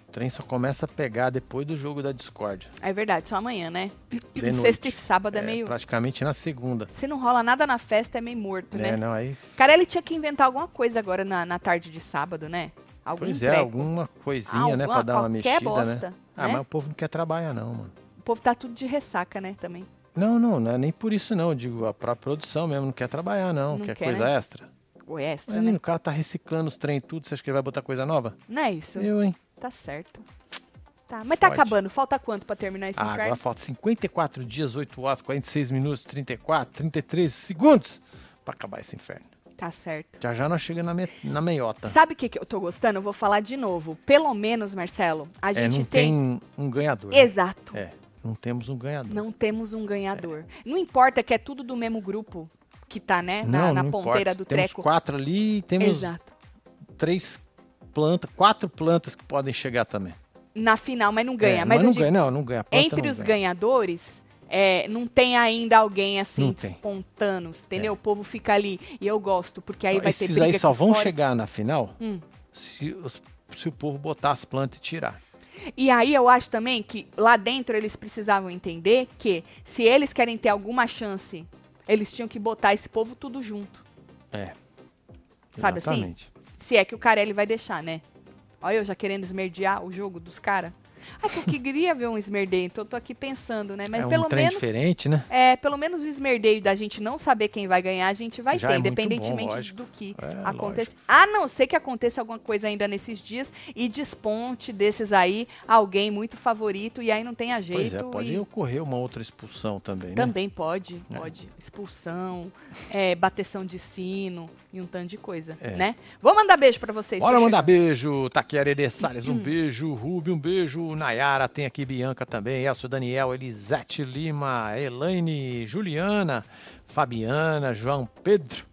O trem só começa a pegar depois do jogo da Discord. É verdade, só amanhã, né? (laughs) Sexta e sábado é, É, meio. praticamente na segunda. Se não rola nada na festa, é meio morto, né? né? Não, aí, Cara, ele tinha que inventar alguma coisa agora na, na tarde de sábado, né? Algum pois é, treco. alguma coisinha, né? Alguma- Pra dar uma mexida, bosta, né? Ah, né? mas o povo não quer trabalhar, não, mano. O povo tá tudo de ressaca, né? Também. Não, não, não é nem por isso, não. Eu digo, a própria produção mesmo não quer trabalhar, não. Não quer, quer, coisa né? extra. O extra, Menino, né? o cara tá reciclando os trem tudo, você acha que ele vai botar coisa nova? Não é isso. Eu, hein? Tá certo. Tá, mas tá Pode. acabando. Falta quanto pra terminar esse Ah, inferno? agora falta 54 dias, 8 horas, 46 minutos, 34, 33 segundos pra acabar esse inferno. Tá certo. Já já nós chegamos na, me- na meiota. Sabe o que, que eu tô gostando? Eu vou falar de novo. Pelo menos, Marcelo, a É, gente não tem. tem um ganhador. né? Exato. É, não temos um ganhador. Não temos um ganhador. Não importa que é tudo do mesmo grupo que tá, né? na Não, na não ponteira importa. do Temos treco. quatro ali temos Exato. três plantas, quatro plantas que podem chegar também. Na final, mas não ganha. É, mas eu não digo, ganha, não, não ganha. Entre não os ganha. ganhadores, é, não tem ainda alguém assim, Não tem. É. espontâneo, entendeu? O povo fica ali. E eu gosto, porque aí vai ter Esses briga aí só vão fora. chegar na final Hum. se, os- se o povo botar as plantas e tirar. E aí eu acho também que lá dentro eles precisavam entender que se eles querem ter alguma chance, eles tinham que botar esse povo tudo junto. É. Sabe assim? Se é que o Carelli vai deixar, né? Olha eu já querendo esmerdear o jogo dos caras. Ah, que eu queria ver um esmerdeio, então eu tô aqui pensando, né? Mas é um pelo menos. diferente, né? É, pelo menos o esmerdeio da gente não saber quem vai ganhar, a gente vai Já ter, é independentemente bom, do que É, aconteça. A não ser que aconteça alguma coisa ainda nesses dias e desponte desses aí alguém muito favorito e aí não tenha jeito. Pois é, pode e- ocorrer uma outra expulsão também, né? Também pode, É. pode. Expulsão, é, bateção de sino e um tanto de coisa, É. né? Vou mandar beijo pra vocês. Bora mandar chegando. beijo, Taquiarerê Salles, um (clears throat) beijo, Rubio, um beijo, Nayara, tem aqui Bianca também, Elcio Daniel, Elisete Lima, Elaine, Juliana, Fabiana, João Pedro.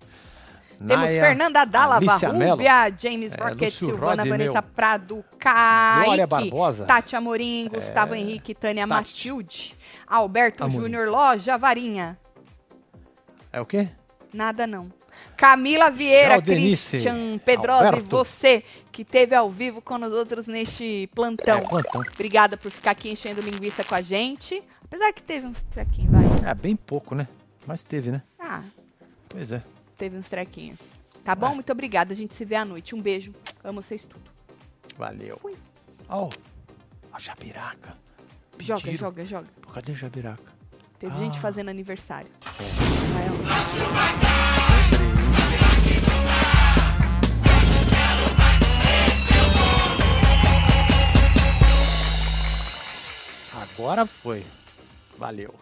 Temos Naya, Fernanda Dalla, Rúbia, James É, Rocket, Lúcio Silvana, Rod, Vanessa meu. Prado, Kaique, Barbosa. É. Tati Amorim, Gustavo Henrique, Tânia Tati. Matilde, Alberto. Júnior Loja, Varinha. É o quê? Nada não. Camila Vieira. Christian Pedrosa e você que teve ao vivo com os outros neste plantão. É, plantão. Obrigada por ficar aqui enchendo linguiça com a gente. Apesar que teve uns trequinhos, vai. É, bem pouco, né? Mas teve, né? Ah, Pois é. teve uns trequinhos. Tá bom? É. Muito obrigada. A gente se vê à noite. Um beijo. Amo vocês tudo. Valeu. Fui. Ó, a Jabiraca. Joga, Pediram. joga, joga. Pô, Cadê a Jabiraca? Teve Ah. gente fazendo aniversário. Vai, ó. Agora foi. Valeu.